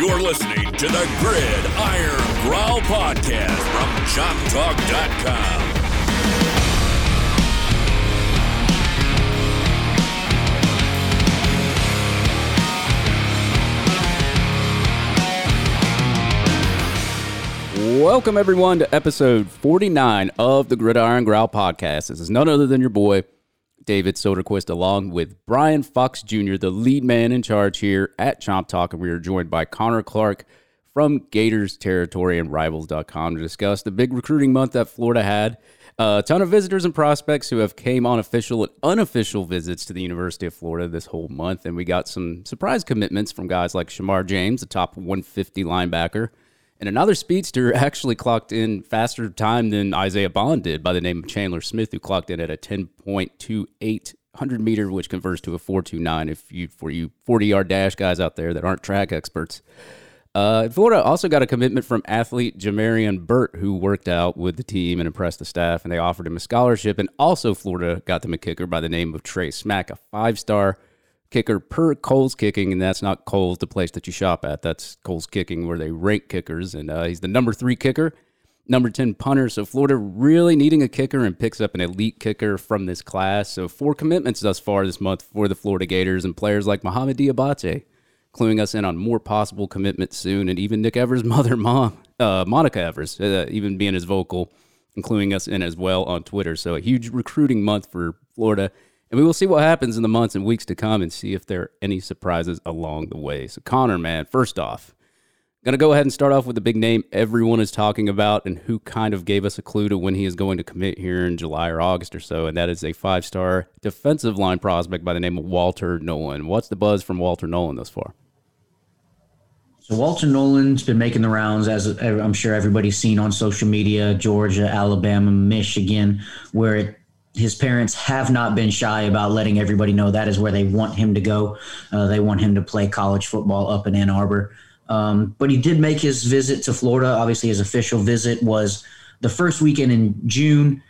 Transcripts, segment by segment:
You're listening to the Grid Iron Growl Podcast from ChompTalk.com. Welcome, everyone, to episode 49 of the Gridiron Growl podcast. This is none other than your boy, David Soderquist, along with Brian Fox Jr., the lead man in charge here at Chomp Talk. And we are joined by Connor Clarke from Gators Territory and Rivals.com to discuss the big recruiting month that Florida had. a ton of visitors and prospects who have came on official and unofficial visits to the University of Florida this whole month. And we got some surprise commitments from guys like Shamar James, the top 150 linebacker. And another speedster actually clocked in faster time than Isaiah Bond did by the name of Chandler Smith, who clocked in at a 10.28 100 meter, which converts to a 429 if you for you 40 yard dash guys out there that aren't track experts. Uh, Florida also got a commitment from athlete Jamarian Burt, who worked out with the team and impressed the staff, and they offered him a scholarship. And also, Florida got them a kicker by the name of Trey Smack, a five star kicker per Kohl's Kicking, and that's not Kohl's, the place that you shop at. That's Kohl's Kicking, where they rank kickers, and uh, he's the number three kicker, number 10 punter. So Florida really needing a kicker and picks up an elite kicker from this class. So four commitments thus far this month for the Florida Gators and players like Mohamed Diabate, cluing us in on more possible commitments soon, and even Nick Evers' mother, mom, uh, Monica Evers, uh, even being as vocal, including us in as well on Twitter. So a huge recruiting month for Florida. And we will see what happens in the months and weeks to come and see if there are any surprises along the way. So, Connor, man, first off, going to go ahead and start off with the big name everyone is talking about and who kind of gave us a clue to when he is going to commit here in July or August or so. And that is a five star defensive line prospect by the name of Walter Nolan. What's the buzz from Walter Nolan thus far? So Walter Nolan's been making the rounds, as I'm sure everybody's seen on social media, Georgia, Alabama, Michigan, where it his parents have not been shy about letting everybody know that is where they want him to go. Uh, they want him to play college football up in Ann Arbor. Um, but he did make his visit to Florida. Obviously, his official visit was the first weekend in June.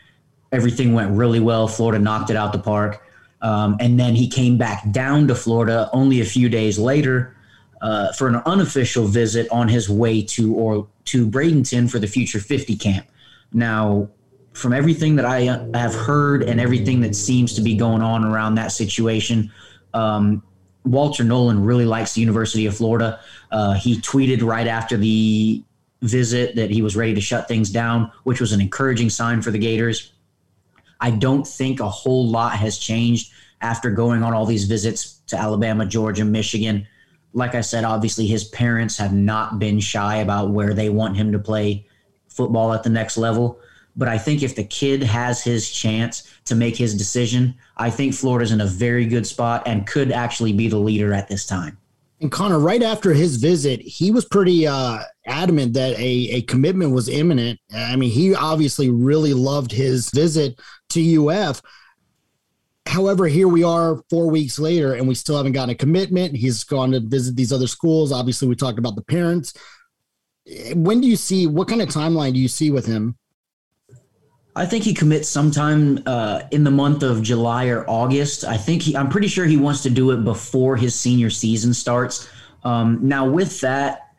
Everything went really well. Florida knocked it out the park. Um, and then he came back down to Florida only a few days later uh, for an unofficial visit on his way to or to Bradenton for the Future 50 camp. Now, from everything that I have heard and everything that seems to be going on around that situation, um, Walter Nolan really likes the University of Florida. Uh, he tweeted right after the visit that he was ready to shut things down, which was an encouraging sign for the Gators. I don't think a whole lot has changed after going on all these visits to Alabama, Georgia, Michigan. Like I said, obviously his parents have not been shy about where they want him to play football at the next level. But I think if the kid has his chance to make his decision, I think Florida's in a very good spot and could actually be the leader at this time. And Connor, right after his visit, he was pretty uh, adamant that a, a commitment was imminent. I mean, he obviously really loved his visit to UF. However, here we are four weeks later, and we still haven't gotten a commitment. He's gone to visit these other schools. Obviously, we talked about the parents. When do you see what kind of timeline do you see with him? I think he commits sometime uh, in the month of July or August. I think he, I'm pretty sure he wants to do it before his senior season starts. Um, now, with that,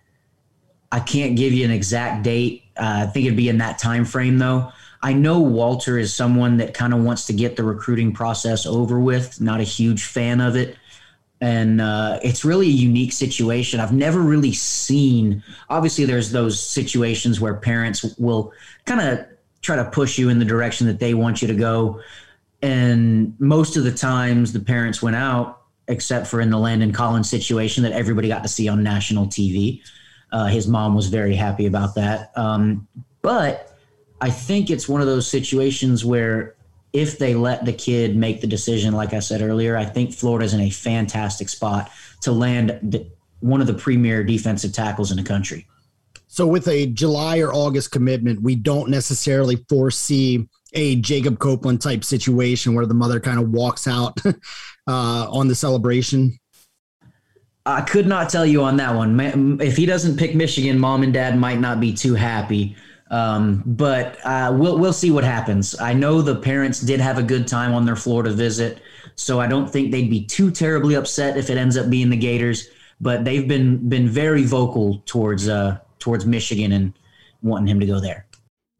I can't give you an exact date. Uh, I think it'd be in that time frame, though. I know Walter is someone that kind of wants to get the recruiting process over with. Not a huge fan of it, and uh, it's really a unique situation. I've never really seen. Obviously, there's those situations where parents will kind of try to push you in the direction that they want you to go. And most of the times, the parents went out, except for in the Landon Collins situation that everybody got to see on national TV. Uh, his mom was very happy about that. Um, but I think it's one of those situations where if they let the kid make the decision, like I said earlier, I think Florida's in a fantastic spot to land one of the premier defensive tackles in the country. So with a July or August commitment, we don't necessarily foresee a Jacob Copeland type situation where the mother kind of walks out uh, on the celebration. I could not tell you on that one. If he doesn't pick Michigan, mom and dad might not be too happy. Um, but uh, we'll we'll see what happens. I know the parents did have a good time on their Florida visit, so I don't think they'd be too terribly upset if it ends up being the Gators. but they've been been very vocal towards uh, towards Michigan and wanting him to go there.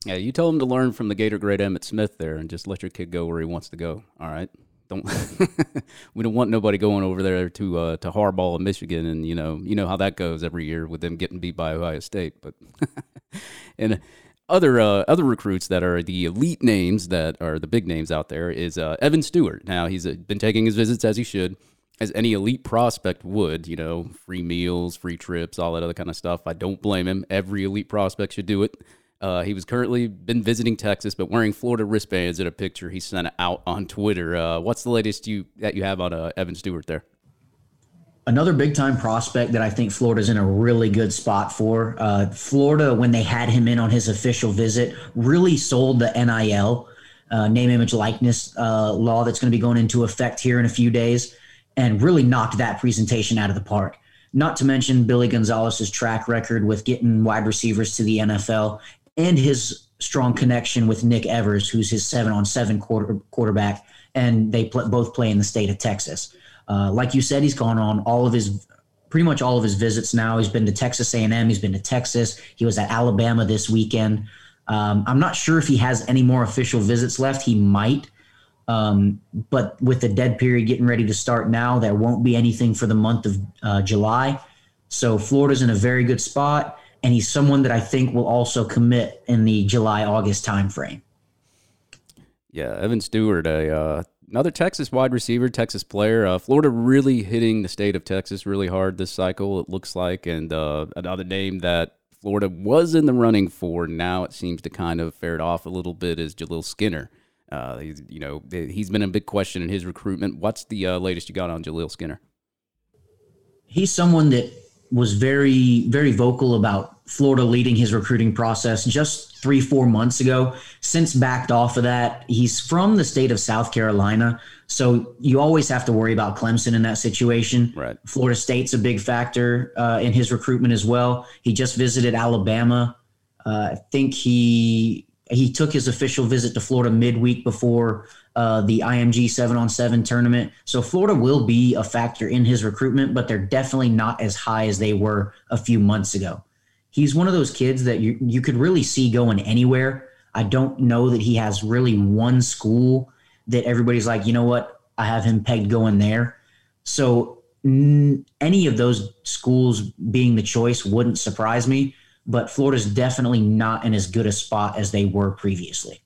Yeah, you tell him to learn from the Gator great Emmitt Smith there, and just let your kid go where he wants to go. All right, don't we don't want nobody going over there to uh, to Harbaugh in Michigan, and you know you know how that goes every year with them getting beat by Ohio State. But and other uh, other recruits that are the elite names that are the big names out there is uh, Evan Stewart. Now he's uh, been taking his visits as he should, as any elite prospect would. You know, free meals, free trips, all that other kind of stuff. I don't blame him. Every elite prospect should do it. Uh, he was currently been visiting Texas, but wearing Florida wristbands in a picture he sent out on Twitter. Uh, what's the latest you that you have on uh, Evan Stewart there? Another big time prospect that I think Florida's in a really good spot for. Uh, Florida, when they had him in on his official visit, really sold the NIL uh, name, image, likeness uh, law that's going to be going into effect here in a few days, and really knocked that presentation out of the park. Not to mention Billy Gonzales's track record with getting wide receivers to the NFL and his strong connection with Nick Evers, who's his seven on seven quarter, quarterback, and they pl- both play in the state of Texas. Uh, like you said, he's gone on all of his pretty much all of his visits now. He's been to Texas A&M. He's been to Texas. He was at Alabama this weekend. Um, I'm not sure if he has any more official visits left. He might. Um, but with the dead period getting ready to start now, there won't be anything for the month of uh, July. So Florida's in a very good spot and he's someone that I think will also commit in the July August timeframe. Yeah, Evan Stewart, a uh, another Texas wide receiver, Texas player. Uh, Florida really hitting the state of Texas really hard this cycle. It looks like, and uh, another name that Florida was in the running for. Now it seems to kind of fared off a little bit is Jaleel Skinner. Uh, he's, you know, he's been a big question in his recruitment. What's the uh, latest you got on Jaleel Skinner? He's someone that was very, very vocal about Florida leading his recruiting process just three, four months ago. Since backed off of that, he's from the state of South Carolina. So you always have to worry about Clemson in that situation. Right. Florida State's a big factor uh, in his recruitment as well. He just visited Alabama. Uh, I think he he took his official visit to Florida midweek before uh, the IMG seven on seven tournament. So Florida will be a factor in his recruitment, but they're definitely not as high as they were a few months ago. He's one of those kids that you you could really see going anywhere. I don't know that he has really one school that everybody's like, you know what, I have him pegged going there. So n- any of those schools being the choice wouldn't surprise me. But Florida's definitely not in as good a spot as they were previously.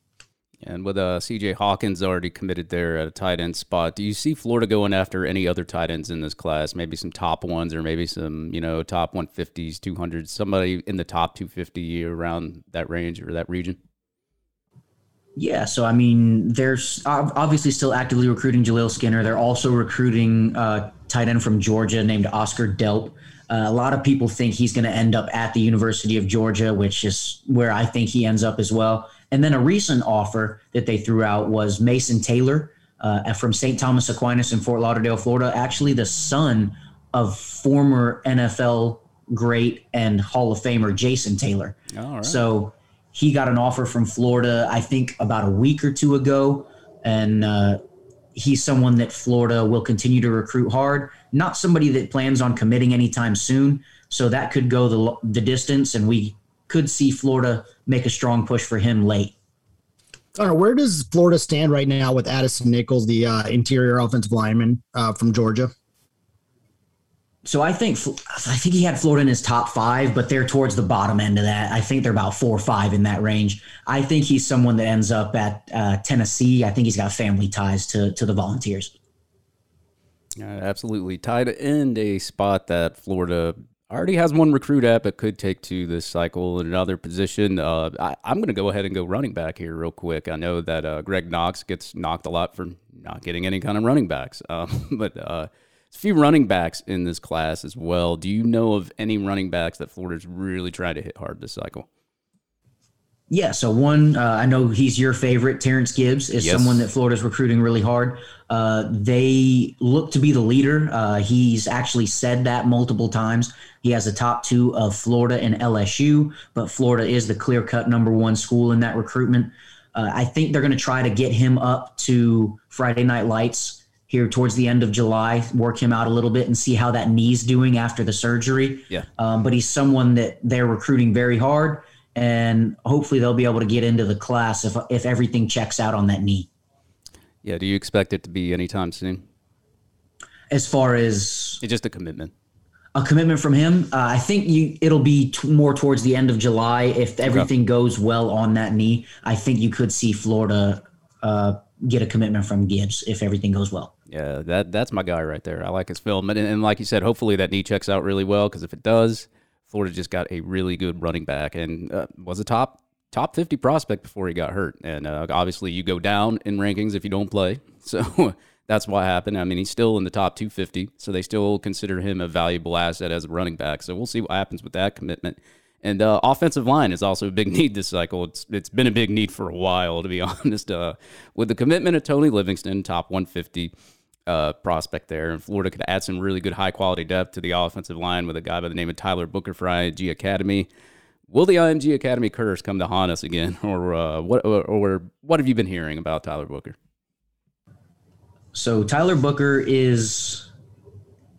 And with uh, CJ Hawkins already committed there at a tight end spot, do you see Florida going after any other tight ends in this class? Maybe some top ones or maybe some, you know, top 150s, 200s, somebody in the top 250 around that range or that region? Yeah, so I mean, they're obviously still actively recruiting Jaleel Skinner. They're also recruiting uh, tight end from Georgia named Oscar Delp. Uh, a lot of people think he's going to end up at the University of Georgia, which is where I think he ends up as well. And then a recent offer that they threw out was Mason Taylor uh, from St. Thomas Aquinas in Fort Lauderdale, Florida, actually the son of former NFL great and Hall of Famer Jason Taylor. So he got an offer from Florida, I think about a week or two ago. And uh, he's someone that Florida will continue to recruit hard. Not somebody that plans on committing anytime soon. So that could go the, the distance, and we could see Florida make a strong push for him late. All right, where does Florida stand right now with Addison Nichols, the uh, interior offensive lineman uh, from Georgia? So I think I think he had Florida in his top five, but they're towards the bottom end of that. I think they're about four or five in that range. I think he's someone that ends up at uh, Tennessee. I think he's got family ties to to the Volunteers. Uh, absolutely, tied in a spot that Florida already has one recruit at, but could take to this cycle in another position. Uh, I, am going to go ahead and go running back here real quick. I know that uh, Greg Knox gets knocked a lot for not getting any kind of running backs, um, but uh, a few running backs in this class as well. Do you know of any running backs that Florida's really trying to hit hard this cycle? Yeah, so one, uh, I know he's your favorite. Terrence Gibbs is yes. someone that Florida's recruiting really hard. Uh, they look to be the leader. Uh, he's actually said that multiple times. He has the top two of Florida and LSU, but Florida is the clear cut number one school in that recruitment. Uh, I think they're going to try to get him up to Friday Night Lights here towards the end of July, work him out a little bit and see how that knee's doing after the surgery. Yeah. Um, but he's someone that they're recruiting very hard, and hopefully they'll be able to get into the class if if everything checks out on that knee. Yeah. Do you expect it to be anytime soon? As far as It's just a commitment. a commitment from him, uh, I think you it'll be t- more towards the end of July if everything goes well on that knee. I think you could see Florida uh, get a commitment from Gibbs if everything goes well. Yeah, that that's my guy right there. I like his film, and, and like you said, hopefully that knee checks out really well. Because if it does, Florida just got a really good running back and uh, was a top top fifty prospect before he got hurt. And uh, obviously, you go down in rankings if you don't play. So that's what happened. I mean, he's still in the top two fifty, so they still consider him a valuable asset as a running back. So we'll see what happens with that commitment. And uh, offensive line is also a big need this cycle. It's it's been a big need for a while, to be honest. Uh, with the commitment of Tony Livingston, top 150 uh, prospect there, and Florida could add some really good high quality depth to the offensive line with a guy by the name of Tyler Booker for IMG Academy. Will the IMG Academy curse come to haunt us again, or uh, what? Or, or what have you been hearing about Tyler Booker? So Tyler Booker is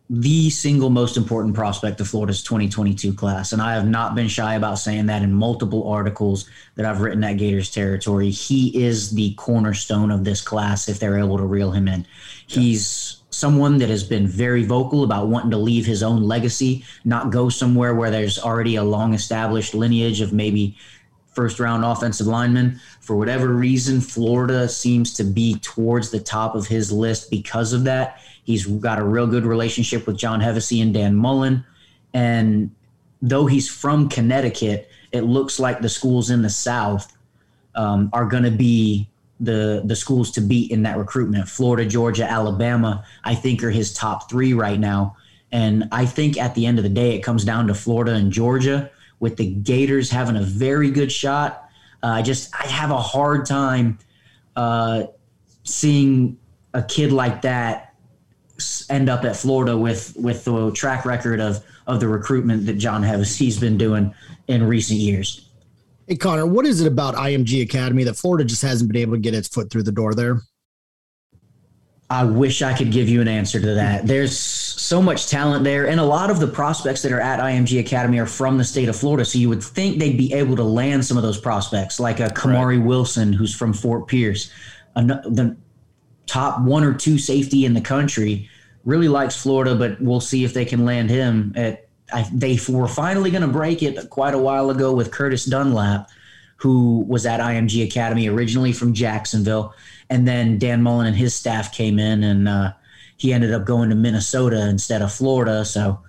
the single most important prospect of Florida's 2022 class. And I have not been shy about saying that in multiple articles that I've written at Gators territory. He is the cornerstone of this class if they're able to reel him in. He's someone that has been very vocal about wanting to leave his own legacy, not go somewhere where there's already a long established lineage of maybe first round offensive linemen. For whatever reason, Florida seems to be towards the top of his list because of that. He's got a real good relationship with John Hevesy and Dan Mullen. And though he's from Connecticut, it looks like the schools in the South um, are going to be the the schools to beat in that recruitment. Florida, Georgia, Alabama, I think are his top three right now. And I think at the end of the day, it comes down to Florida and Georgia, with the Gators having a very good shot. Uh, I just I have a hard time uh, seeing a kid like that end up at Florida with with the track record of of the recruitment that John Hevesy's been doing in recent years. Hey, Connor, what is it about IMG Academy that Florida just hasn't been able to get its foot through the door there? I wish I could give you an answer to that. There's so much talent there, and a lot of the prospects that are at IMG Academy are from the state of Florida. So you would think they'd be able to land some of those prospects, like a Kamari Wilson, who's from Fort Pierce, the top one or two safety in the country. Really likes Florida, but we'll see if they can land him. At I, they were finally going to break it quite a while ago with Curtis Dunlap, who was at IMG Academy originally from Jacksonville, and then Dan Mullen and his staff came in, and uh, he ended up going to Minnesota instead of Florida. So,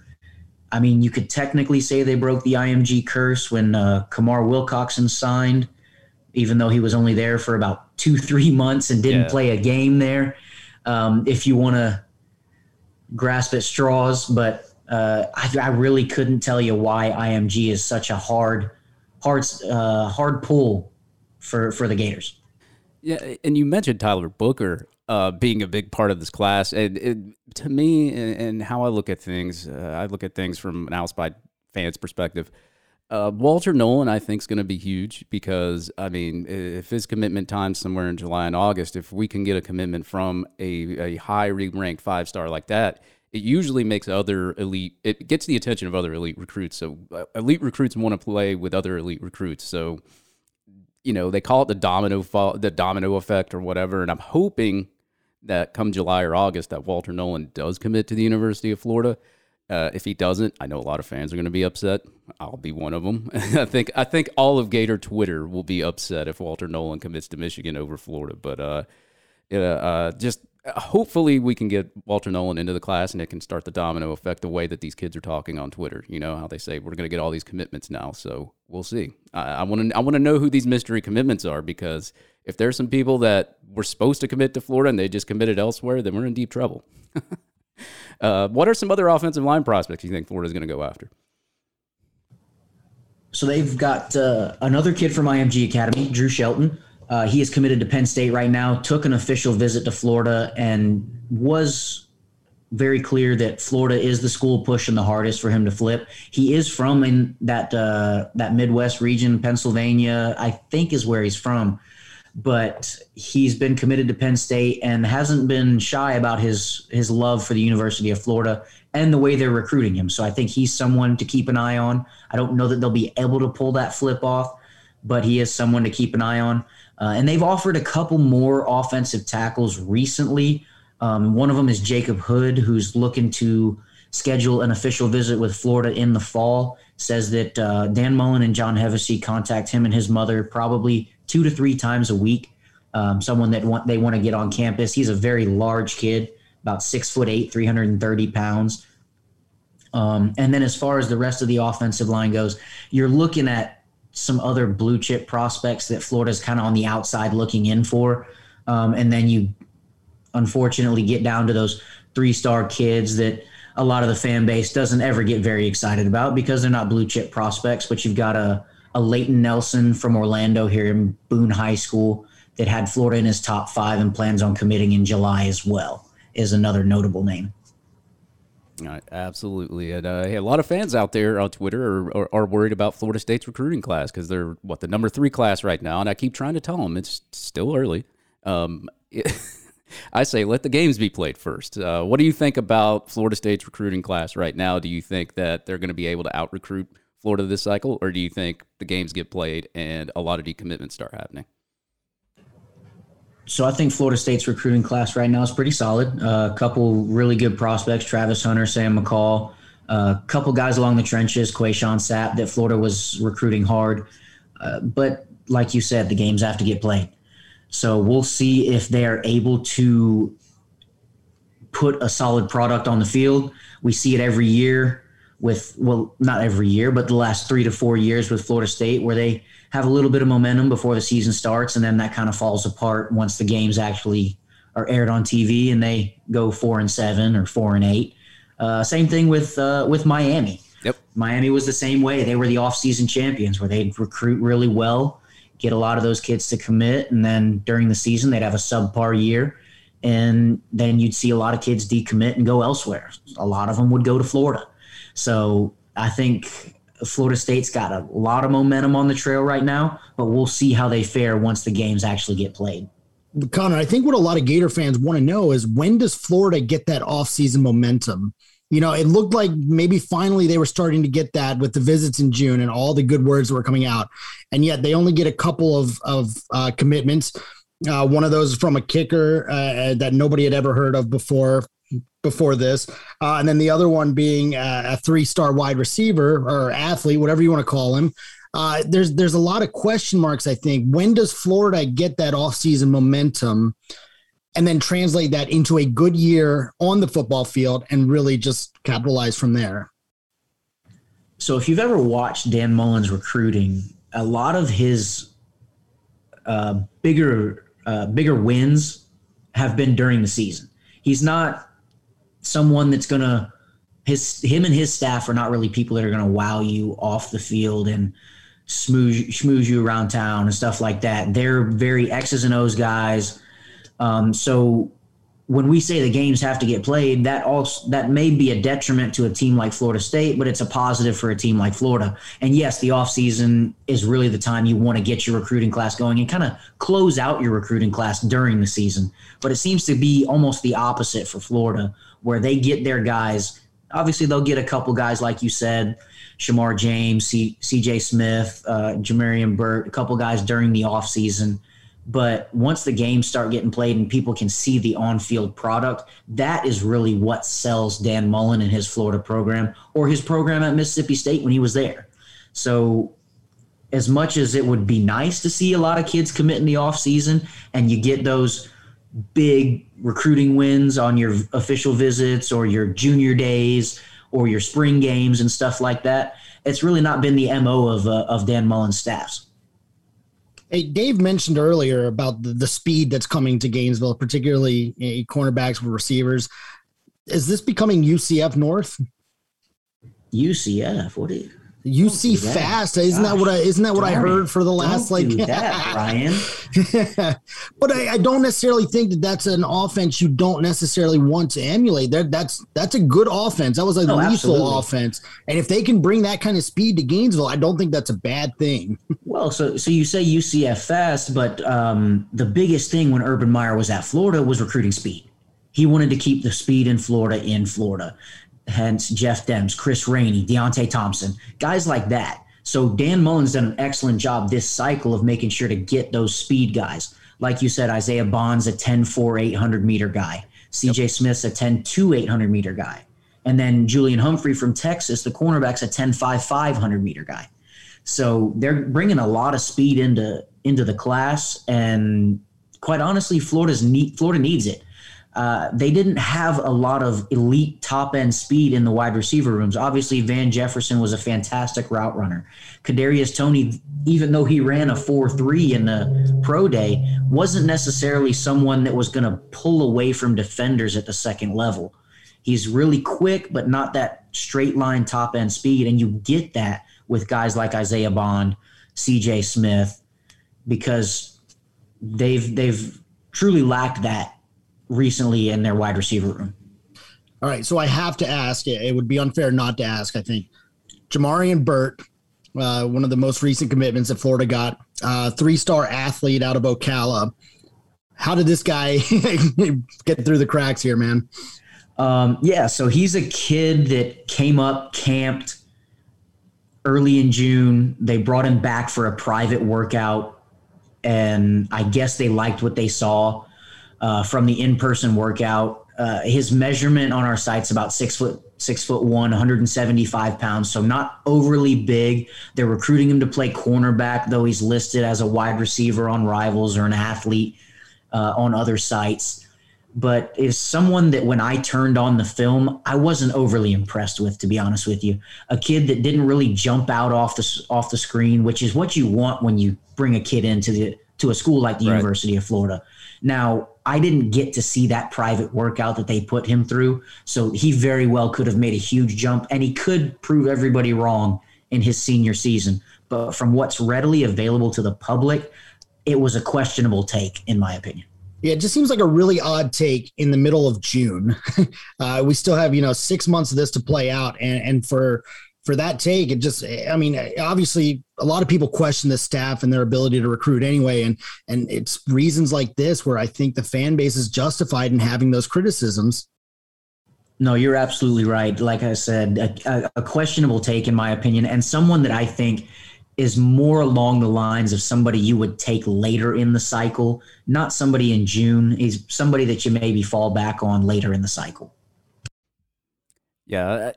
I mean, you could technically say they broke the IMG curse when uh, Kamar Wilcoxon signed, even though he was only there for about two, three months and didn't Yeah. play a game there. Um, if you want to grasp at straws, but uh, I, I really couldn't tell you why IMG is such a hard, hard, uh, hard pull for for the Gators. Yeah, and you mentioned Tyler Booker uh, being a big part of this class, and it, to me, and, and how I look at things, uh, I look at things from an outside fan's perspective. Uh, Walter Nolan, I think, is going to be huge because I mean, if his commitment time somewhere in July and August, if we can get a commitment from a, a high ranked five star like that, it usually makes other elite. It gets the attention of other elite recruits. So uh, elite recruits want to play with other elite recruits. So you know they call it the domino fall, the domino effect or whatever. And I'm hoping that come July or August that Walter Nolan does commit to the University of Florida. Uh, if he doesn't, I know a lot of fans are going to be upset. I'll be one of them. I think I think all of Gator Twitter will be upset if Walter Nolan commits to Michigan over Florida. But uh, yeah, uh, just hopefully we can get Walter Nolan into the class and it can start the domino effect the way that these kids are talking on Twitter. You know how they say we're going to get all these commitments now, so we'll see. I want to I want to know who these mystery commitments are because if there's some people that were supposed to commit to Florida and they just committed elsewhere, then we're in deep trouble. uh, what are some other offensive line prospects you think Florida's going to go after? So they've got uh, another kid from IMG Academy, Drew Shelton. Uh, he is committed to Penn State right now. Took an official visit to Florida and was very clear that Florida is the school pushing the hardest for him to flip. He is from in that uh, that Midwest region, Pennsylvania, I think is where he's from. but he's been committed to Penn State and hasn't been shy about his his love for the University of Florida and the way they're recruiting him. So I think he's someone to keep an eye on. I don't know that they'll be able to pull that flip off, but he is someone to keep an eye on. Uh, and they've offered a couple more offensive tackles recently. Um, one of them is Jacob Hood, who's looking to schedule an official visit with Florida in the fall. Says that uh, Dan Mullen and John Hevesy contact him and his mother probably two to three times a week. Um, someone that want they want to get on campus. He's a very large kid, about six foot eight, 330 pounds. Um, and then as far as the rest of the offensive line goes, you're looking at some other blue chip prospects that Florida's kind of on the outside looking in for. Um, and then you unfortunately get down to those three star kids that a lot of the fan base doesn't ever get very excited about because they're not blue chip prospects. But you've got a, a Leighton Nelson from Orlando here in Boone High School that had Florida in his top five and plans on committing in July as well, is another notable name. Right, absolutely, and uh, hey, a lot of fans out there on Twitter are, are, are worried about Florida State's recruiting class because they're what the number three class right now, and I keep trying to tell them it's still early. Um, I say let the games be played first. Uh, what do you think about Florida State's recruiting class right now? Do you think that they're going to be able to out recruit Florida this cycle, or do you think the games get played and a lot of decommitments start happening? So I think Florida State's recruiting class right now is pretty solid. Uh, a couple really good prospects: Travis Hunter, Sam McCall. A uh, couple guys along the trenches, Quayshawn Sapp, that Florida was recruiting hard. Uh, but like you said, the games have to get played. So we'll see if they are able to put a solid product on the field. We see it every year with, well, not every year, but the last three to four years with Florida State, where they have a little bit of momentum before the season starts, and then that kind of falls apart once the games actually are aired on TV and they go four and seven or four and eight. Uh, same thing with uh, with Miami. Yep. Miami was the same way. They were the offseason champions where they'd recruit really well, get a lot of those kids to commit, and then during the season they'd have a subpar year, and then you'd see a lot of kids decommit and go elsewhere. A lot of them would go to Florida. So I think Florida State's got a lot of momentum on the trail right now, but we'll see how they fare once the games actually get played. Connor, I think what a lot of Gator fans want to know is when does Florida get that offseason momentum? You know, it looked like maybe finally they were starting to get that with the visits in June and all the good words that were coming out. And yet they only get a couple of, of uh, commitments. Uh, one of those from a kicker uh, that nobody had ever heard of before before this, uh, and then the other one being a, a three-star wide receiver or athlete, whatever you want to call him. Uh, there's there's a lot of question marks. I think when does Florida get that offseason momentum, and then translate that into a good year on the football field and really just capitalize from there? So, if you've ever watched Dan Mullen's recruiting, a lot of his uh, bigger uh, bigger wins have been during the season. He's not someone that's going to his him and his staff are not really people that are going to wow you off the field and smooze schmooze you around town and stuff like that. They're very X's and O's guys. Um, so when we say the games have to get played, that also that may be a detriment to a team like Florida State, but it's a positive for a team like Florida. And yes, the offseason is really the time you want to get your recruiting class going and kind of close out your recruiting class during the season. But it seems to be almost the opposite for Florida, where they get their guys. Obviously, they'll get a couple guys like you said, Shamar James, C, C.J. Smith, uh, Jamarian Burt, a couple guys during the offseason – but once the games start getting played and people can see the on field product, that is really what sells Dan Mullen and his Florida program or his program at Mississippi State when he was there. So, as much as it would be nice to see a lot of kids commit in the offseason and you get those big recruiting wins on your official visits or your junior days or your spring games and stuff like that, it's really not been the MO of, uh, of Dan Mullen's staffs. Hey, Dave mentioned earlier about the, the speed that's coming to Gainesville, particularly uh, cornerbacks with receivers. Is this becoming UCF North? UCF? What is You see fast, isn't that what I isn't that what I heard for the last like that, Ryan? but I, I, don't necessarily think that that's an offense you don't necessarily want to emulate. That that's that's a good offense. That was a lethal absolutely. offense, and if they can bring that kind of speed to Gainesville, I don't think that's a bad thing. well, so so you say UCF fast, but um, the biggest thing when Urban Meyer was at Florida was recruiting speed. He wanted to keep the speed in Florida in Florida hence Jeff Demps, Chris Rainey, Deonte Thompson, guys like that. So Dan Mullen's done an excellent job this cycle of making sure to get those speed guys. Like you said, Isaiah Bond's a 10 4 800 meter guy. CJ yep. Smith's a 10 2 800 meter guy. And then Julian Humphrey from Texas, the cornerback's a 10 5 500 meter guy. So they're bringing a lot of speed into into the class. And quite honestly, Florida's need, Florida needs it. Uh, they didn't have a lot of elite top end speed in the wide receiver rooms. Obviously, Van Jefferson was a fantastic route runner. Kadarius Toney, even though he ran a four three in the pro day, wasn't necessarily someone that was going to pull away from defenders at the second level. He's really quick, but not that straight line top end speed, and you get that with guys like Isaiah Bond, C.J. Smith, because they've they've truly lacked that recently in their wide receiver room. All right, so I have to ask. It would be unfair not to ask. I think Jamarian Burt, uh, one of the most recent commitments that Florida got, uh, three-star athlete out of Ocala. How did this guy get through the cracks here, man? Um, yeah, so he's a kid that came up, camped early in June. They brought him back for a private workout, and I guess they liked what they saw uh, from the in-person workout. Uh, his measurement on our site's about six foot six foot one, 175 pounds, so not overly big. They're recruiting him to play cornerback, though he's listed as a wide receiver on Rivals or an athlete uh, on other sites. But is someone that when I turned on the film, I wasn't overly impressed with, to be honest with you. A kid that didn't really jump out off the off the screen, which is what you want when you bring a kid into the to a school like the right. University of Florida. Now, I didn't get to see that private workout that they put him through. So he very well could have made a huge jump and he could prove everybody wrong in his senior season. But from what's readily available to the public, it was a questionable take, in my opinion. Yeah, it just seems like a really odd take in the middle of June. uh, we still have, you know, six months of this to play out. And, and for for that take. It just, I mean, obviously, a lot of people question the staff and their ability to recruit anyway, and and it's reasons like this where I think the fan base is justified in having those criticisms. No, you're absolutely right. Like I said, a, a questionable take in my opinion, and someone that I think is more along the lines of somebody you would take later in the cycle, not somebody in June. Is somebody that you maybe fall back on later in the cycle. Yeah,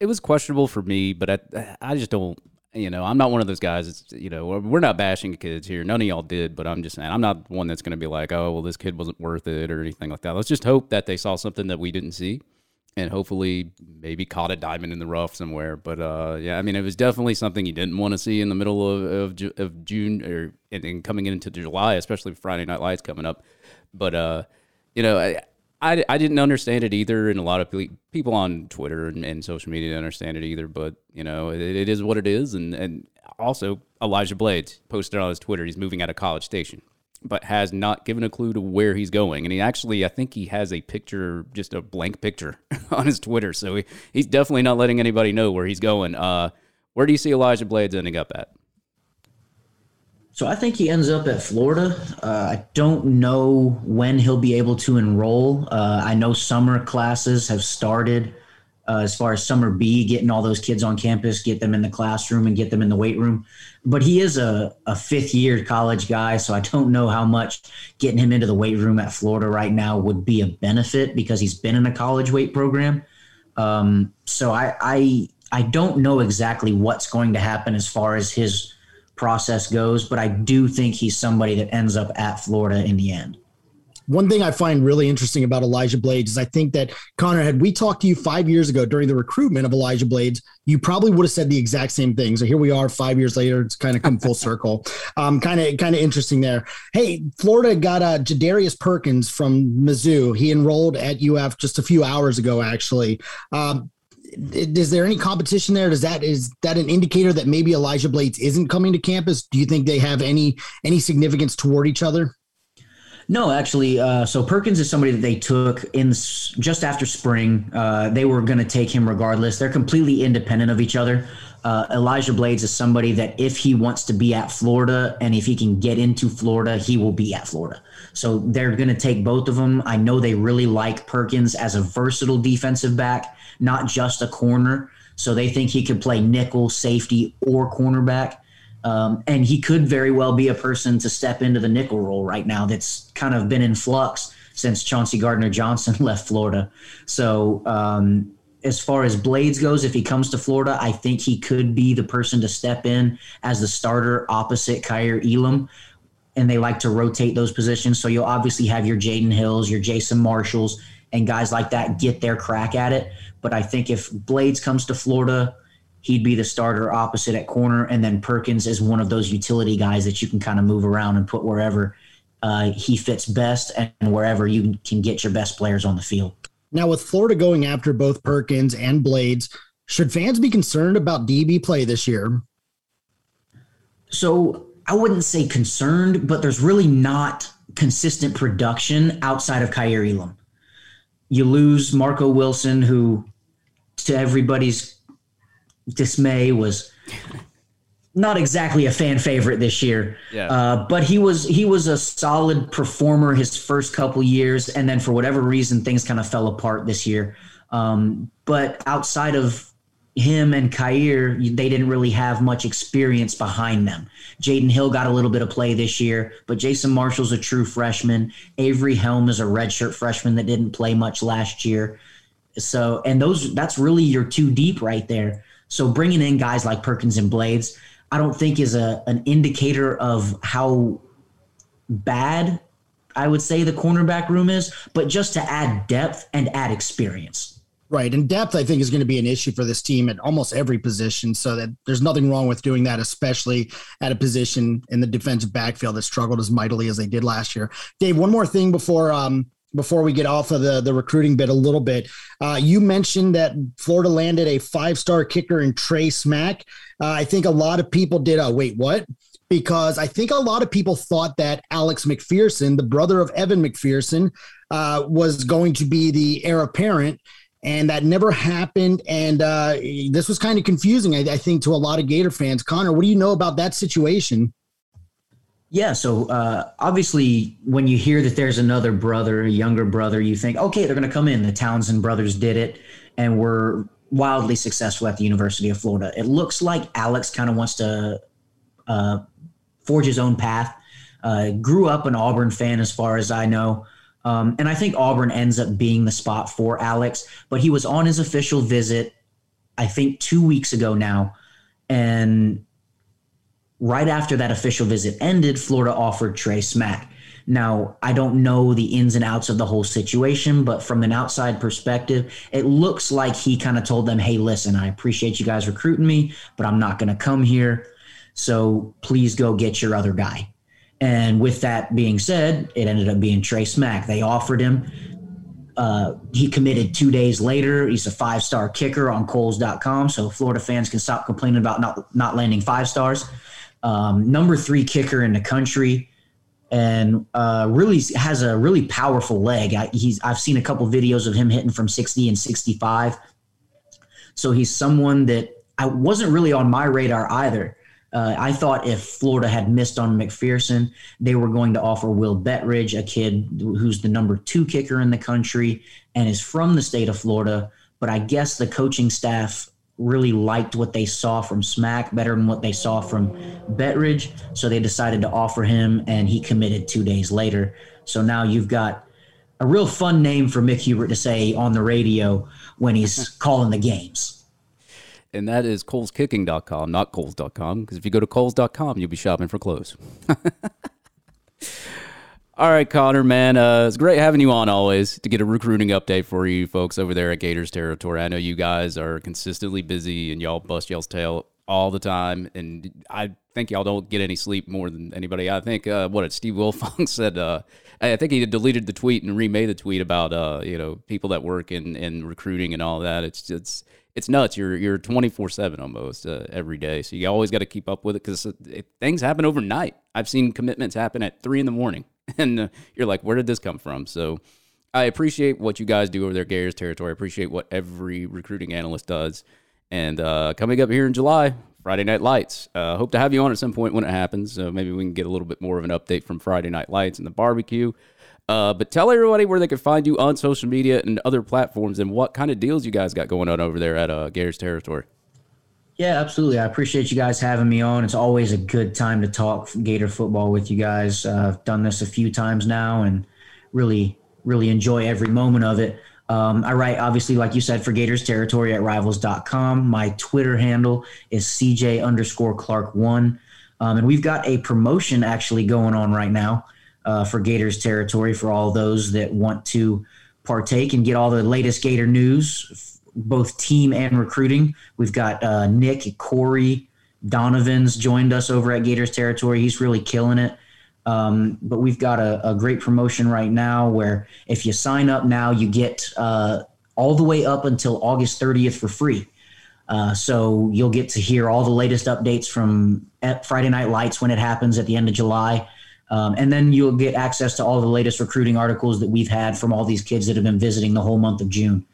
it was questionable for me, but I, I just don't. You know, I'm not one of those guys. It's, you know, we're not bashing kids here. None of y'all did, but I'm just saying I'm not one that's going to be like, oh, well, this kid wasn't worth it or anything like that. Let's just hope that they saw something that we didn't see, and hopefully maybe caught a diamond in the rough somewhere. But uh, yeah, I mean, it was definitely something you didn't want to see in the middle of of, of June or and, and coming into July, especially Friday Night Lights coming up. But uh, you know, I, I, I didn't understand it either, and a lot of people on Twitter and, and social media didn't understand it either. But you know, it, it is what it is, and and also Elijah Blades posted on his Twitter he's moving out of College Station, but has not given a clue to where he's going. And he actually, I think he has a picture, just a blank picture on his Twitter, so he, he's definitely not letting anybody know where he's going. Uh, where do you see Elijah Blades ending up at? So I think he ends up at Florida. Uh, I don't know when he'll be able to enroll. Uh, I know summer classes have started uh, as far as summer B, getting all those kids on campus, get them in the classroom and get them in the weight room. But he is a, a fifth year college guy, so I don't know how much getting him into the weight room at Florida right now would be a benefit because he's been in a college weight program. Um, so I, I I don't know exactly what's going to happen as far as his process goes, but I do think he's somebody that ends up at Florida in the end. One thing I find really interesting about Elijah Blades is I think that Connor, had we talked to you five years ago during the recruitment of Elijah Blades, you probably would have said the exact same thing. So here we are, five years later. It's kind of come full circle. Um, kind of, kind of interesting there. Hey, Florida got uh, Jadarius Perkins from Mizzou. He enrolled at UF just a few hours ago, actually. Um, is there any competition there? Does that is that an indicator that maybe Elijah Blades isn't coming to campus? Do you think they have any any significance toward each other? No, actually. Uh, so Perkins is somebody that they took in just after spring. Uh, they were going to take him regardless. They're completely independent of each other. Uh, Elijah Blades is somebody that if he wants to be at Florida and if he can get into Florida, he will be at Florida. So they're going to take both of them. I know they really like Perkins as a versatile defensive back, not just a corner. So they think he could play nickel, safety, or cornerback. Um, and he could very well be a person to step into the nickel role right now that's kind of been in flux since Chauncey Gardner Johnson left Florida. So um, as far as Blades goes, if he comes to Florida, I think he could be the person to step in as the starter opposite Kaiir Elam. And they like to rotate those positions. So you'll obviously have your Jaden Hills, your Jason Marshalls, and guys like that get their crack at it. But I think if Blades comes to Florida, he'd be the starter opposite at corner. And then Perkins is one of those utility guys that you can kind of move around and put wherever uh, he fits best and wherever you can get your best players on the field. Now, with Florida going after both Perkins and Blades, should fans be concerned about DB play this year? So I wouldn't say concerned, but there's really not consistent production outside of Kaiir Elam. You lose Marco Wilson, who to everybody's dismay was not exactly a fan favorite this year. Yeah. Uh, but he was he was a solid performer his first couple years, and then for whatever reason, things kind of fell apart this year. Um, but outside of him and Kaiir, they didn't really have much experience behind them. Jaden Hill got a little bit of play this year, but Jason Marshall's a true freshman. Avery Helm is a redshirt freshman that didn't play much last year. So, and those that's really your two deep right there. So bringing in guys like Perkins and Blades, I don't think is a an indicator of how bad I would say the cornerback room is, but just to add depth and add experience. Right. And depth, I think, is going to be an issue for this team at almost every position. So that there's nothing wrong with doing that, especially at a position in the defensive backfield that struggled as mightily as they did last year. Dave, one more thing before um, before we get off of the, the recruiting bit a little bit. Uh, you mentioned that Florida landed a five star kicker in Trey Smack. Uh, I think a lot of people did. Uh, wait, what? Because I think a lot of people thought that Alex McPherson, the brother of Evan McPherson, uh, was going to be the heir apparent. And that never happened. And uh, this was kind of confusing, I, I think, to a lot of Gator fans. Connor, what do you know about that situation? Yeah, so uh, obviously, when you hear that there's another brother, a younger brother, you think, okay, they're going to come in. The Townsend brothers did it, and were wildly successful at the University of Florida. It looks like Alex kind of wants to uh, forge his own path. Uh, grew up an Auburn fan, as far as I know. Um, and I think Auburn ends up being the spot for Alex. But he was on his official visit, I think, two weeks ago now. And right after that official visit ended, Florida offered Trey Smack. Now, I don't know the ins and outs of the whole situation, but from an outside perspective, it looks like he kind of told them, hey, listen, I appreciate you guys recruiting me, but I'm not going to come here. So please go get your other guy. And with that being said, it ended up being Trey Smack. They offered him. Uh, he committed two days later. He's a five star kicker on Kohl's.com. So Florida fans can stop complaining about not, not landing five stars um, number three kicker in the country, and uh, really has a really powerful leg. I, he's I've seen a couple videos of him hitting from 60 and 65. So he's someone that I wasn't really on my radar either. Uh, I thought if Florida had missed on McPherson, they were going to offer Will Bettridge, a kid who's the number two kicker in the country and is from the state of Florida. But I guess the coaching staff really liked what they saw from Smack better than what they saw from Bettridge. So they decided to offer him, and he committed two days later. So now you've got a real fun name for Mick Hubert to say on the radio when he's calling the games. And that is kohlskicking.com, not kohls.com, because if you go to kohls.com, you'll be shopping for clothes. All right, Connor, man, uh, it's great having you on always to get a recruiting update for you folks over there at Gators territory. I know you guys are consistently busy and y'all bust y'all's tail all the time, and I think y'all don't get any sleep more than anybody. I think uh, what Steve Wiltfong said. Uh, I think he deleted the tweet and remade the tweet about uh, you know people that work in, in recruiting and all that. It's it's it's nuts. You're you're 24 seven almost uh, every day, so you always got to keep up with it because things happen overnight. I've seen commitments happen at three in the morning, and uh, you're like, where did this come from? So I appreciate what you guys do over there, Gators territory. I appreciate what every recruiting analyst does. And uh, coming up here in July, Friday Night Lights. Uh, hope to have you on at some point when it happens. So maybe we can get a little bit more of an update from Friday Night Lights and the barbecue. Uh, but tell everybody where they can find you on social media and other platforms and what kind of deals you guys got going on over there at uh, Gators Territory. Yeah, absolutely. I appreciate you guys having me on. It's always a good time to talk Gator football with you guys. Uh, I've done this a few times now and really, really enjoy every moment of it. Um, I write, obviously, like you said, for Gators Territory at rivals.com. My Twitter handle is CJ underscore Clark one. Um, and we've got a promotion actually going on right now uh, for Gators territory for all those that want to partake and get all the latest Gator news, both team and recruiting. We've got uh, Nick, Corey, Donovan's joined us over at Gators territory. He's really killing it. Um, but we've got a, a, great promotion right now where if you sign up now, you get uh, all the way up until August 30th for free. Uh, so you'll get to hear all the latest updates from Friday Night Lights when it happens at the end of July. Um, and then you'll get access to all the latest recruiting articles that we've had from all these kids that have been visiting the whole month of June.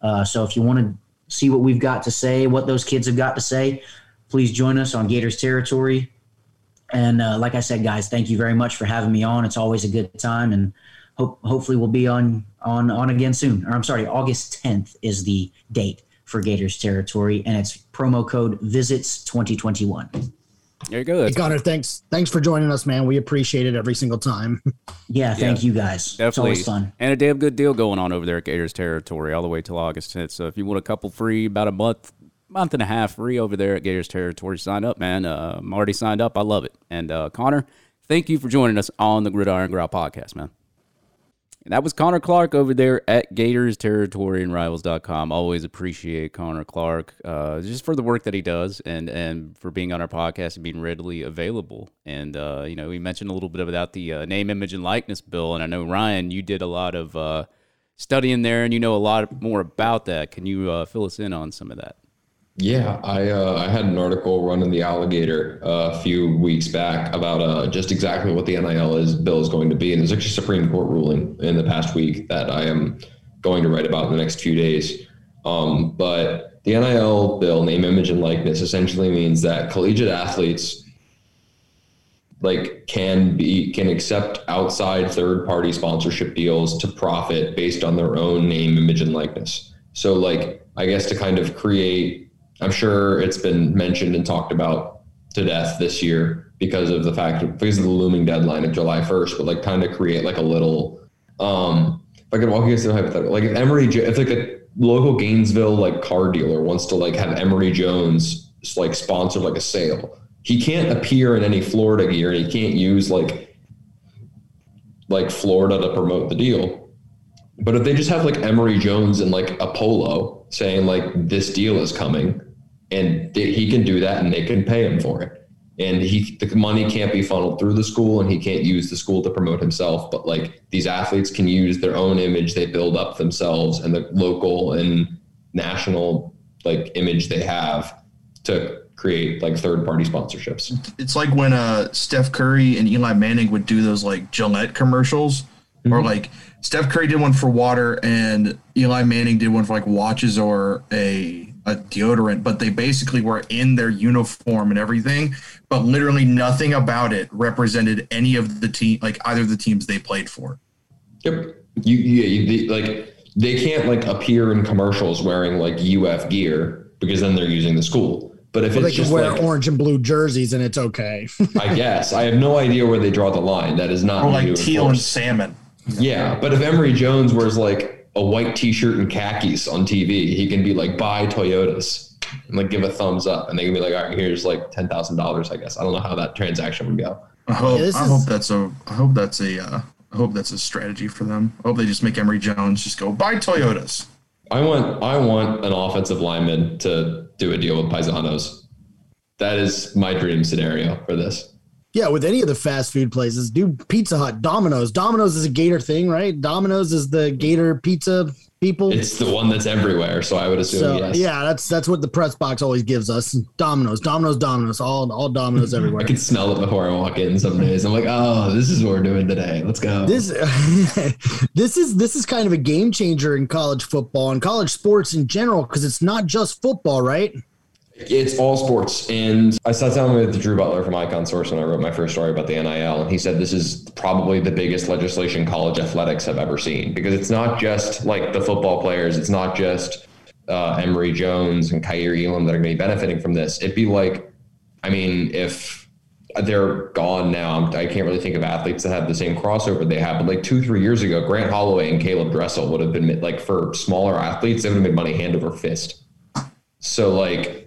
Uh, so if you want to see what we've got to say, what those kids have got to say, please join us on Gators Territory. And uh, like I said, guys, thank you very much for having me on. It's always a good time, and hope hopefully we'll be on on on again soon. Or I'm sorry, August 10th is the date for Gators Territory, and it's promo code Visits 2021. There you go. Hey, Connor, thanks. Thanks for joining us, man. We appreciate it every single time. Yeah, thank yeah, you guys. Definitely. It's always fun. And a damn good deal going on over there at Gators Territory all the way till August 10th. So if you want a couple free, about a month, month and a half free over there at Gators Territory, sign up, man. Uh, I'm already signed up. I love it. And uh, Connor, thank you for joining us on the Gridiron Growl podcast, man. And that was Connor Clarke over there at Gators Territory and Rivals.com. Always appreciate Connor Clarke uh, just for the work that he does and and for being on our podcast and being readily available. And uh, you know, we mentioned a little bit about the uh, name, image, and likeness bill. And I know Ryan, you did a lot of uh, studying there, and you know a lot more about that. Can you uh, fill us in on some of that? Yeah, I uh, I had an article run in the Alligator uh, a few weeks back about uh, just exactly what the NIL is bill is going to be, and there's actually a Supreme Court ruling in the past week that I am going to write about in the next few days. Um, but the NIL bill, name, image, and likeness, essentially means that collegiate athletes like can be can accept outside third party sponsorship deals to profit based on their own name, image, and likeness. So, like, I guess to kind of create I'm sure it's been mentioned and talked about to death this year because of the fact because of the looming deadline of July 1st, but like kind of create like a little um if I could walk you through a hypothetical, like if Emory if like a local Gainesville like car dealer wants to like have Emory Jones like sponsor like a sale, he can't appear in any Florida gear and he can't use like like Florida to promote the deal. But if they just have like Emory Jones and like a polo saying like this deal is coming, and he can do that, and they can pay him for it. And he the money can't be funneled through the school, and he can't use the school to promote himself. But like these athletes can use their own image they build up themselves and the local and national like image they have to create like third party sponsorships. It's like when uh Steph Curry and Eli Manning would do those like Gillette commercials mm-hmm. or like Steph Curry did one for water and Eli Manning did one for like watches or a a deodorant, but they basically were in their uniform and everything, but literally nothing about it represented any of the team, like either of the teams they played for. Yep. You, yeah, you, like they can't like appear in commercials wearing like UF gear because then they're using the school. But if well, it's they can wear like, orange and blue jerseys and it's okay. I guess I have no idea where they draw the line. That is not or like teal and salmon. Yeah, but if Emory Jones wears like a white T-shirt and khakis on TV, he can be like, "Buy Toyotas," and like give a thumbs up, and they can be like, "All right, here's like ten thousand dollars." I guess I don't know how that transaction would go. I hope yeah, I is... hope that's a I hope that's a uh, I hope that's a strategy for them. I hope they just make Emory Jones just go buy Toyotas. I want I want an offensive lineman to do a deal with Paisanos. that is my dream scenario for this. Yeah, with any of the fast food places, do Pizza Hut, Domino's. Domino's is a Gator thing, right? Domino's is the Gator pizza people. It's the one that's everywhere, so I would assume so yes. yeah, that's that's what the press box always gives us. Domino's, Domino's, Domino's, all all Domino's everywhere. I can smell it before I walk in some days. I'm like, oh, this is what we're doing today. Let's go. this this is this is kind of a game changer in college football and college sports in general because it's not just football, right? It's all sports. And I sat down with Drew Butler from Icon Source when I wrote my first story about the NIL. And he said this is probably the biggest legislation college athletics have ever seen because it's not just like the football players, it's not just uh, Emory Jones and Kaiir Elam that are going to be benefiting from this. It'd be like, I mean, if they're gone now, I can't really think of athletes that have the same crossover they have. But like two, three years ago, Grant Holloway and Caeleb Dressel would have been like for smaller athletes, they would have made money hand over fist. So like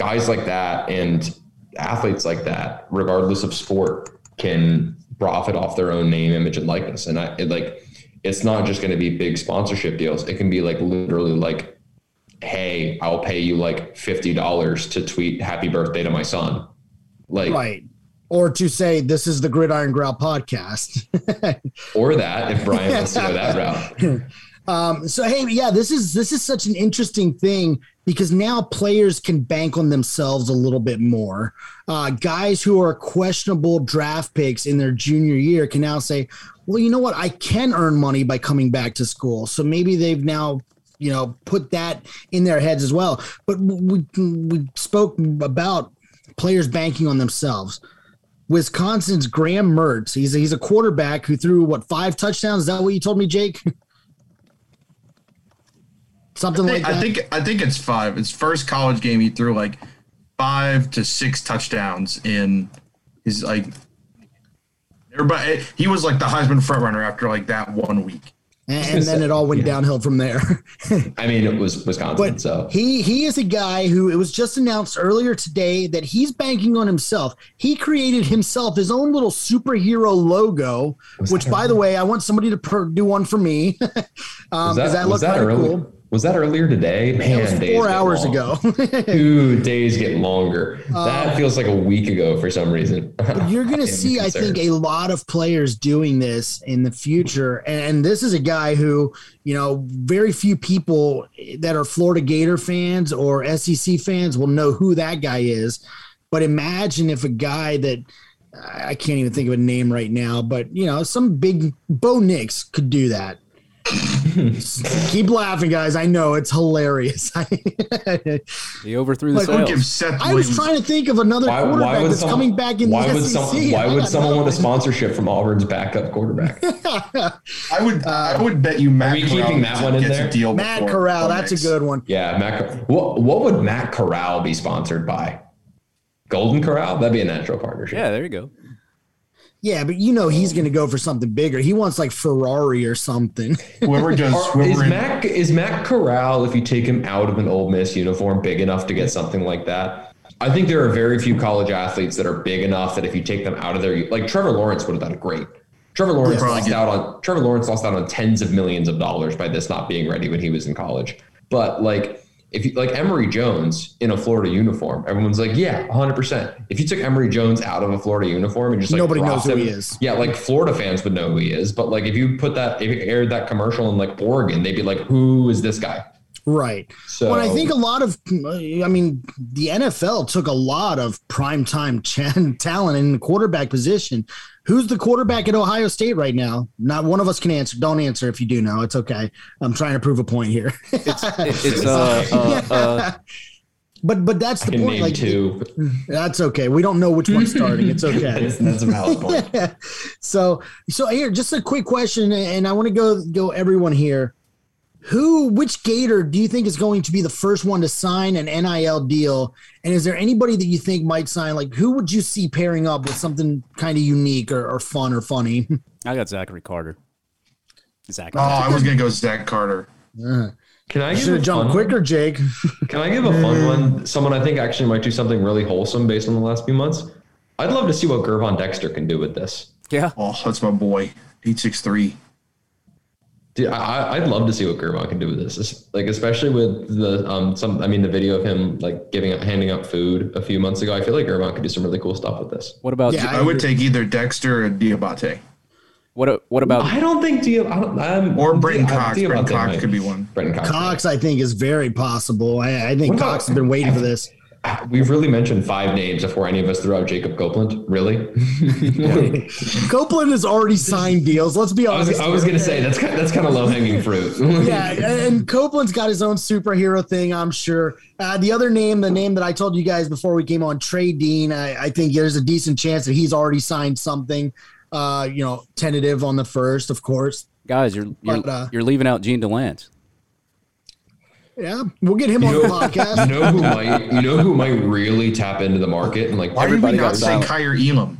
guys like that and athletes like that, regardless of sport, can profit off their own name, image, and likeness. And I it, like, it's not just going to be big sponsorship deals. It can be like literally like, hey, I'll pay you like fifty dollars to tweet "Happy Birthday" to my son. Like, Right. Or to say this is the Gridiron Growl podcast. or that if Brian wants to go that route. Um, so hey, yeah, this is this is such an interesting thing because now players can bank on themselves a little bit more. Uh, guys who are questionable draft picks in their junior year can now say, "Well, you know what? I can earn money by coming back to school." So maybe they've now you know put that in their heads as well. But we we spoke about players banking on themselves. Wisconsin's Graham Mertz. He's a, he's a quarterback who threw what five touchdowns. Is that what you told me, Jake? Something I think, like that. I think I think it's five. His first college game, he threw like five to six touchdowns in his like. Everybody, he was like the Heisman frontrunner after like that one week. and, and then it all went downhill from there. I mean, it was Wisconsin, but so he he is a guy who it was just announced earlier today that he's banking on himself. He created himself his own little superhero logo, which by the way, I want somebody to per- do one for me. um, that, that was that kinda early? cool. Was that earlier today? Man, four hours ago. Dude, days get longer. Um, that feels like a week ago for some reason. You're going to see, I think, a lot of players doing this in the future. And this is a guy who, you know, very few people that are Florida Gator fans or SEC fans will know who that guy is. But imagine if a guy that I can't even think of a name right now, but you know, some big Bo Nix could do that. Keep laughing, guys. I know it's hilarious. He overthrew the Like, Don't give. Seth I was trying to think of another Why, quarterback why that's some- coming back in why the would SEC. some, why would someone want a sponsorship from Auburn's backup quarterback? I would uh, I would bet you Matt we keeping Corral that one in there? deal Matt Corral, Bo that's a good one. yeah, Matt. What what would Matt Corral be sponsored by? Golden Corral? That'd be a natural partnership. Yeah, there you go. Yeah, but you know he's going to um, go for something bigger. He wants like Ferrari or something. Whoever does Or is in- Mac is Matt Corral if you take him out of an Ole Miss uniform big enough to get something like that? I think there are very few college athletes that are big enough that if you take them out of their like Trevor Lawrence would have done great. Trevor Lawrence Yeah. lost out on Trevor Lawrence lost out on tens of millions of dollars by this not being ready when he was in college. But like if you like Emory Jones in a Florida uniform, everyone's like, yeah, 100%. If you took Emory Jones out of a Florida uniform and just like Nobody knows who him- he is. Yeah, like Florida fans would know who he is, but like if you put that, if you aired that commercial in like Oregon, they'd be like, "Who is this guy?" right. So well, I think a lot of, I mean, the NFL took a lot of primetime ch- talent in the quarterback position. Who's the quarterback at Ohio State right now? Not one of us can answer. Don't answer if you do know. It's okay. I'm trying to prove a point here. It- it's uh, uh, uh, but but that's I the can point. name Like two. that's okay. We don't know which one's starting. It's okay. that's, that's a valid point. so so here just a quick question and i want to go go everyone here who which gator do you think is going to be the first one to sign an nil deal and is there anybody that you think might sign like who would you see pairing up with something kind of unique or, or fun or funny I got Zachary Carter. Zachary. Oh, I was gonna go Zach Carter. Uh, can I give should a have jumped fun quicker jake Can I give a fun one? Someone I think actually might do something really wholesome based on the last few months. I'd love to see what Gervon Dexter can do with this. yeah. Oh, that's my boy. Eight six three. Dude, I, I'd love to see what Germont can do with this. It's like, especially with the um some. I mean, the video of him like giving up, handing out food a few months ago. I feel like Germont could do some really cool stuff with this. What about Yeah, I would take either Dexter or Diabate what what about I don't think Dia. I don't, I'm, or Brenton Cox. Diabate Brenton Cox might- could be one. Brenton Cox. Cox, I think, is very possible. I, I think What about- Cox has been waiting for this. We've really mentioned five names before any of us threw out Jacob Copeland. Really? Copeland has already signed deals. Let's be I was, honest. I was gonna say that's kind that's kind of low hanging fruit. yeah, and Copeland's got his own superhero thing, I'm sure. Uh, the other name, the name that I told you guys before we came on, Trey Dean, I, I think there's a decent chance that he's already signed something, uh, you know, tentative on the first, of course. guys? You're you're, But, uh, you're leaving out Jean Delance. Yeah, we'll get him on You the know, podcast. you know who might you know who might really tap into the market and like Why Everybody did we not say silent. Kaiir Elam?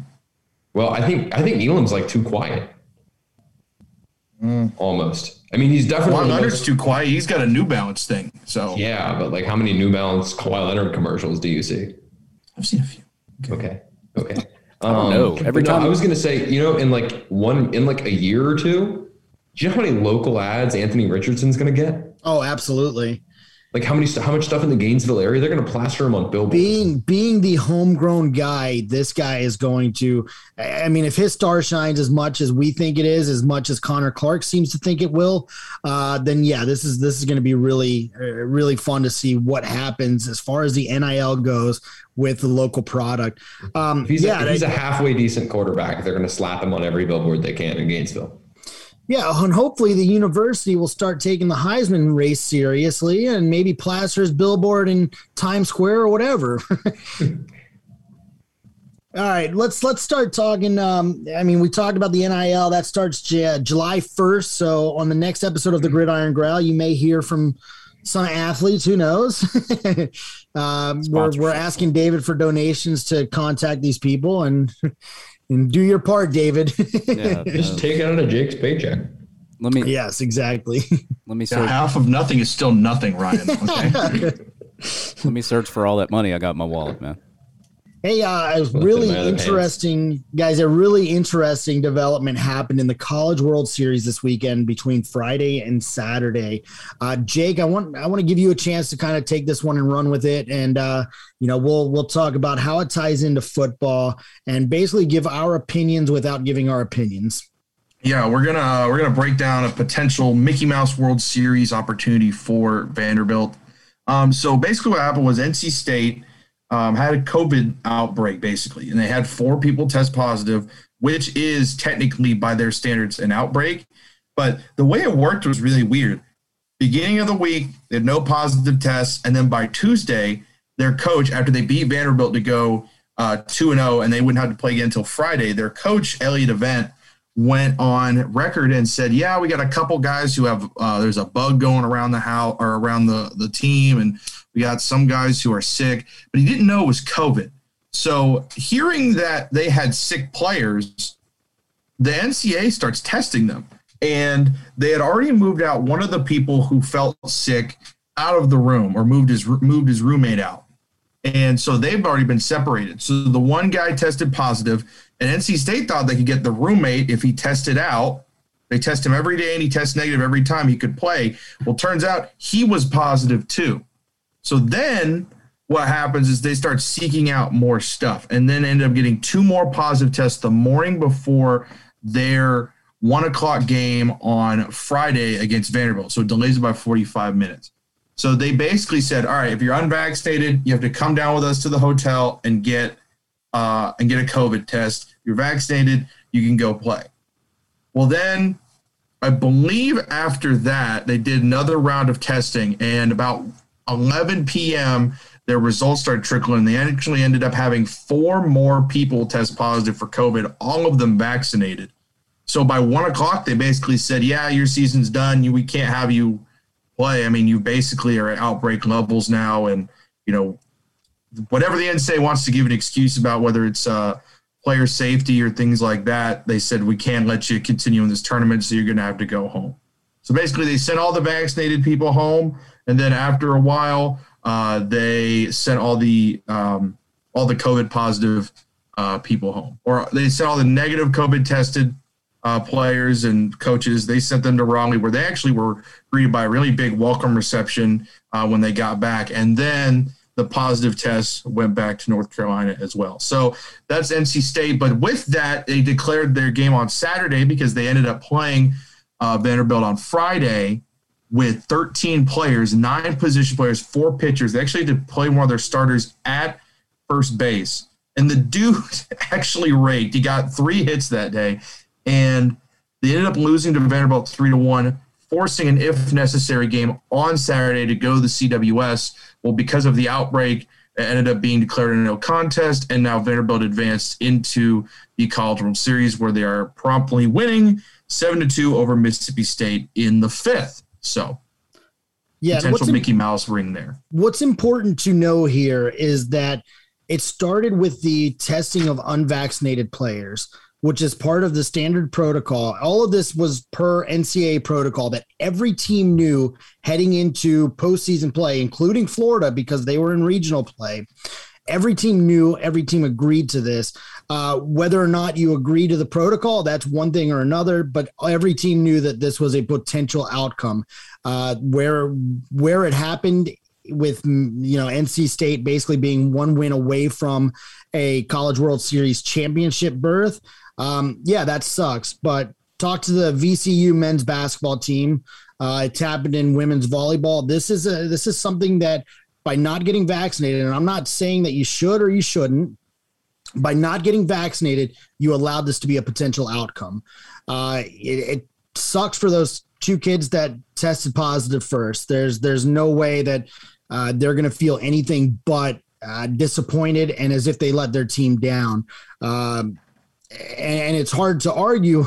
well I think I think Elam's like too quiet. Almost. I mean he's definitely Juan the Leonard's most- too quiet. He's got a New Balance thing. So yeah, but like how many New Balance Kawhi Leonard commercials do you see? I've seen a few. Okay. Okay. Um, know. Every but no, time- I was gonna say, you know, in like one in like a year or two, do you know how many local ads Anthony Richardson's gonna get? Oh, absolutely. Like how many how much stuff in the Gainesville area? They're gonna plaster him on billboards. Being being the homegrown guy, this guy is going to. I mean, if his star shines as much as we think it is, as much as Connor Clarke seems to think it will, uh, then yeah, this is this is going to be really uh, really fun to see what happens as far as the NIL goes with the local product. Um, If he's, yeah, a, if he's a halfway decent quarterback, they're gonna slap him on every billboard they can in Gainesville. Yeah, and hopefully the university will start taking the Heisman race seriously and maybe plaster his billboard in Times Square or whatever. All right, let's let's start talking. Um, I mean, we talked about the NIL that starts J- July first. So on the next episode of the Gridiron Growl, you may hear from some athletes. Who knows? um, we're we're asking David for donations to contact these people and and do your part, David. Yeah, Just take it out of Jake's paycheck. let me yes, exactly. let me Yeah, search half of nothing is still nothing, Ryan. Okay. let me search for all that money I got in my wallet, man. Hey, uh, a really my other pants. interesting, guys, a really interesting development happened in the College World Series this weekend between Friday and Saturday. Uh, Jake, I want I want to give you a chance to kind of take this one and run with it, and uh, you know we'll we'll talk about how it ties into football and basically give our opinions without giving our opinions. Yeah, we're gonna we're gonna break down a potential Mickey Mouse World Series opportunity for Vanderbilt. Um, so basically, what happened was NC State um, had a COVID outbreak, basically, and they had four people test positive, which is technically by their standards an outbreak. But the way it worked was really weird. Beginning of the week, they had no positive tests, and then by Tuesday, their coach, after they beat Vanderbilt to go uh, two and zero, and they wouldn't have to play again until Friday, their coach Elliott Avent went on record and said, "Yeah, we got a couple guys who have uh, there's a bug going around the house or around the the team, and we got some guys who are sick, but he didn't know it was COVID." So hearing that they had sick players, the NCA starts testing them, and they had already moved out one of the people who felt sick out of the room or moved his moved his roommate out. And so they've already been separated. So the one guy tested positive, and NC State thought they could get the roommate if he tested out. They test him every day and he tests negative every time he could play. Well, turns out he was positive too. So then what happens is they start seeking out more stuff and then end up getting two more positive tests the morning before their one o'clock game on Friday against Vanderbilt. So it delays it by 45 minutes. So they basically said, all right, if you're unvaccinated, you have to come down with us to the hotel and get uh, and get a COVID test. You're vaccinated, you can go play. Well, then I believe after that they did another round of testing, and about 11 p.m. their results started trickling. They actually ended up having four more people test positive for COVID, all of them vaccinated. So by one o'clock, they basically said, "Yeah, your season's done. We can't have you play. I mean, you basically are at outbreak levels now, and you know, whatever the NSA wants to give an excuse about whether it's uh, player safety or things like that, they said we can't let you continue in this tournament, so you're going to have to go home. So basically, they sent all the vaccinated people home, and then after a while, uh, they sent all the um, all the COVID positive uh, people home, or they sent all the negative COVID tested uh, players and coaches. They sent them to Raleigh, where they actually were greeted by a really big welcome reception uh, when they got back. And then the positive test went back to North Carolina as well. So that's NC State. But with that, they declared their game on Saturday because they ended up playing uh, Vanderbilt on Friday with 13 players, nine position players, four pitchers. They actually had to play one of their starters at first base. And the dude actually raked. He got three hits that day. And they ended up losing to Vanderbilt three to one, forcing an if necessary game on Saturday to go to the CWS. Well, because of the outbreak, it ended up being declared a no contest, and now Vanderbilt advanced into the College World Series, where they are promptly winning seven to two over Mississippi State in the fifth. So, Yeah, potential what's, Mickey Mouse ring there. what's important to know here is that it started with the testing of unvaccinated players, which is part of the standard protocol. All of this was per NCAA protocol that every team knew heading into postseason play, including Florida, because they were in regional play. Every team knew, every team agreed to this. Uh, whether or not you agree to the protocol, that's one thing or another, but every team knew that this was a potential outcome. Uh, where where it happened with you know NC State basically being one win away from a College World Series championship berth. Um, yeah, that sucks. But talk to the VCU men's basketball team. Uh, it's happened in women's volleyball. This is a this is something that by not getting vaccinated, and I'm not saying that you should or you shouldn't. By not getting vaccinated, you allowed this to be a potential outcome. Uh, it, it sucks for those two kids that tested positive first. There's there's no way that uh, they're going to feel anything but uh, disappointed and as if they let their team down. Um, and it's hard to argue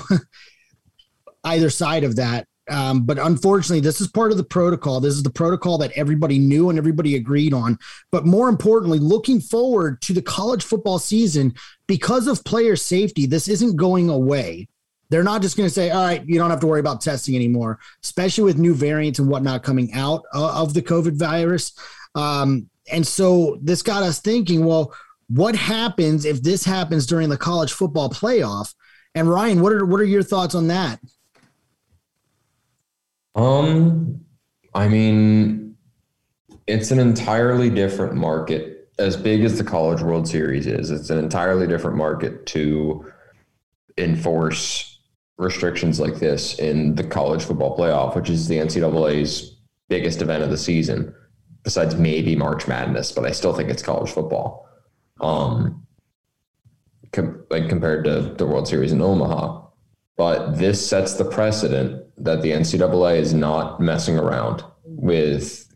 either side of that. Um, but unfortunately, this is part of the protocol. This is the protocol that everybody knew and everybody agreed on. But more importantly, looking forward to the college football season because of player safety, this isn't going away. They're not just going to say, all right, you don't have to worry about testing anymore, especially with new variants and whatnot coming out of the COVID virus. Um, and so this got us thinking, well, what happens if this happens during the college football playoff? And Ryan, what are what are your thoughts on that? Um, I mean, it's an entirely different market. As big as the College World Series is, it's an entirely different market to enforce restrictions like this in the college football playoff, which is the NCAA's biggest event of the season, besides maybe March Madness, but I still think it's college football. Um, com- like compared to the World Series in Omaha. But this sets the precedent that the NCAA is not messing around with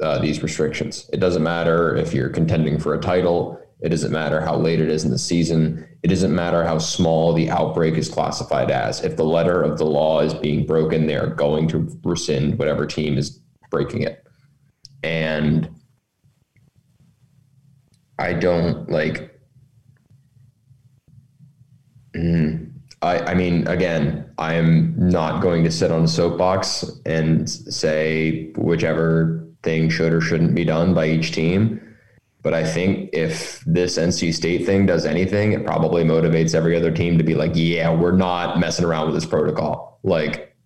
uh, these restrictions. It doesn't matter if you're contending for a title. It doesn't matter how late it is in the season. It doesn't matter how small the outbreak is classified as. If the letter of the law is being broken, they are going to rescind whatever team is breaking it. And I don't like. Mm, I, I mean, again, I am not going to sit on a soapbox and say whichever thing should or shouldn't be done by each team. But I think if this NC State thing does anything, it probably motivates every other team to be like, yeah, we're not messing around with this protocol. Like,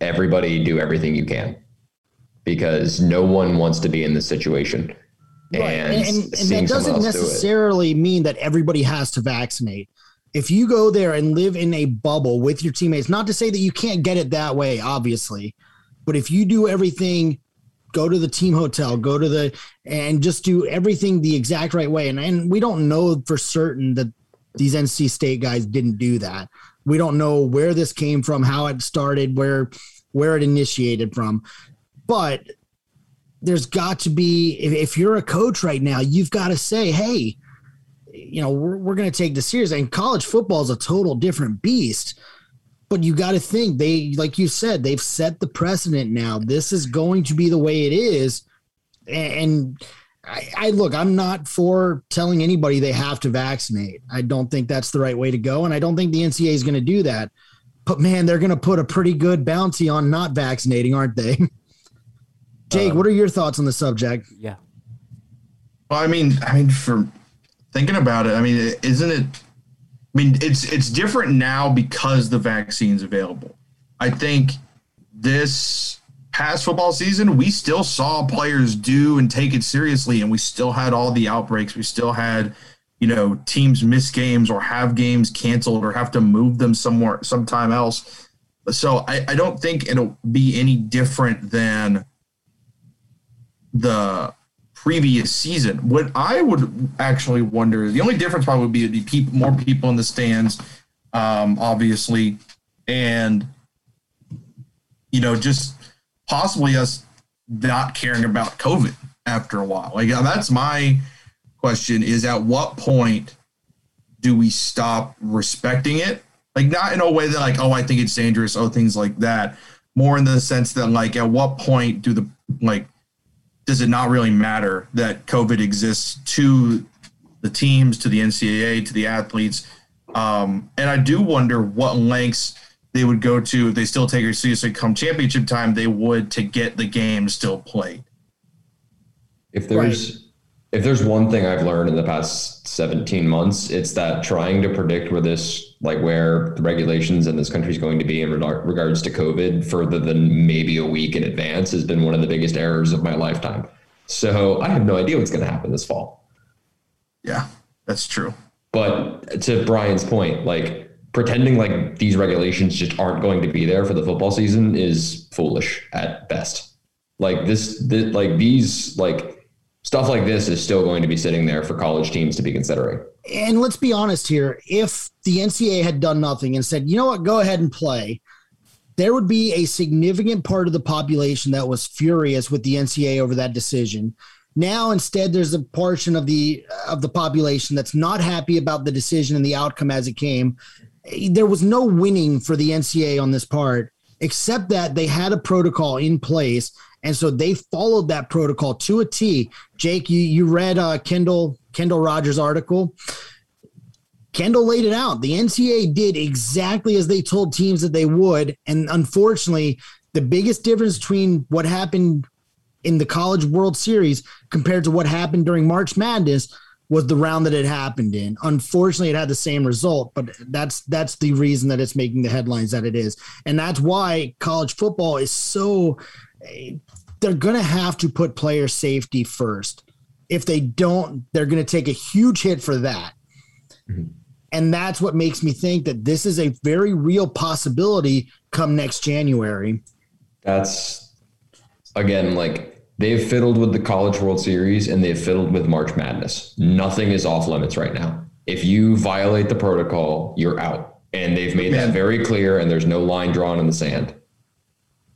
everybody do everything you can because no one wants to be in this situation. Right. And, And, and, and that doesn't else do necessarily mean that everybody has to vaccinate. If you go there and live in a bubble with your teammates, not to say that you can't get it that way, obviously, but if you do everything, go to the team hotel, go to the, and just do everything the exact right way. And, and we don't know for certain that these NC State guys didn't do that. We don't know where this came from, how it started, where where it initiated from. But there's got to be if, if you're a coach right now, you've got to say, hey, you know, we're, we're going to take this serious. And college football is a total different beast. But you got to think they, like you said, they've set the precedent now. This is going to be the way it is. And I, I look, I'm not for telling anybody they have to vaccinate. I don't think that's the right way to go. And I don't think the NCAA is going to do that. But man, they're going to put a pretty good bounty on not vaccinating, aren't they? Jake, um, what are your thoughts on the subject? Yeah. Well, I mean, I mean, for thinking about it, I mean, isn't it I mean, it's it's different now because the vaccine's available. I think this past football season, we still saw players do and take it seriously, and we still had all the outbreaks. We still had, you know, teams miss games or have games canceled or have to move them somewhere sometime else. So I, I don't think it'll be any different than the previous season. What I would actually wonder, the only difference probably would be the people, more people in the stands, um, obviously, and you know, just possibly us not caring about COVID after a while. Like that's my question: is at what point do we stop respecting it? Like not in a way that like, oh, I think it's dangerous, oh, things like that. More in the sense that like, at what point do the like does it not really matter that COVID exists to the teams, to the NCAA, to the athletes? Um, and I do wonder what lengths they would go to if they still take it seriously come championship time, they would to get the game still played. If there's right. if there's one thing I've learned in the past 17 months, it's that trying to predict where this like where the regulations in this country is going to be in regards to COVID further than maybe a week in advance has been one of the biggest errors of my lifetime. So I have no idea what's going to happen this fall. Yeah, that's true. But to Brian's point, like pretending like these regulations just aren't going to be there for the football season is foolish at best. Like this, this like these like stuff like this is still going to be sitting there for college teams to be considering. And let's be honest here if the NCAA had done nothing and said, you know what, go ahead and play, there would be a significant part of the population that was furious with the NCAA over that decision. Now, instead, there's a portion of the of the population that's not happy about the decision and the outcome as it came. There was no winning for the NCAA on this part, except that they had a protocol in place and so they followed that protocol to a T. Jake, you you read uh, Kendall Kendall Rogers' article. Kendall laid it out. The NCAA did exactly as they told teams that they would, and unfortunately, the biggest difference between what happened in the College World Series compared to what happened during March Madness was the round that it happened in. Unfortunately, it had the same result, but that's that's the reason that it's making the headlines that it is, and that's why college football is so they're going to have to put player safety first. If they don't, they're going to take a huge hit for that. Mm-hmm. And that's what makes me think that this is a very real possibility come next January. That's again like they've fiddled with the College World Series and they've fiddled with March Madness. Nothing is off limits right now. If you violate the protocol, you're out. And they've made that very clear and there's no line drawn in the sand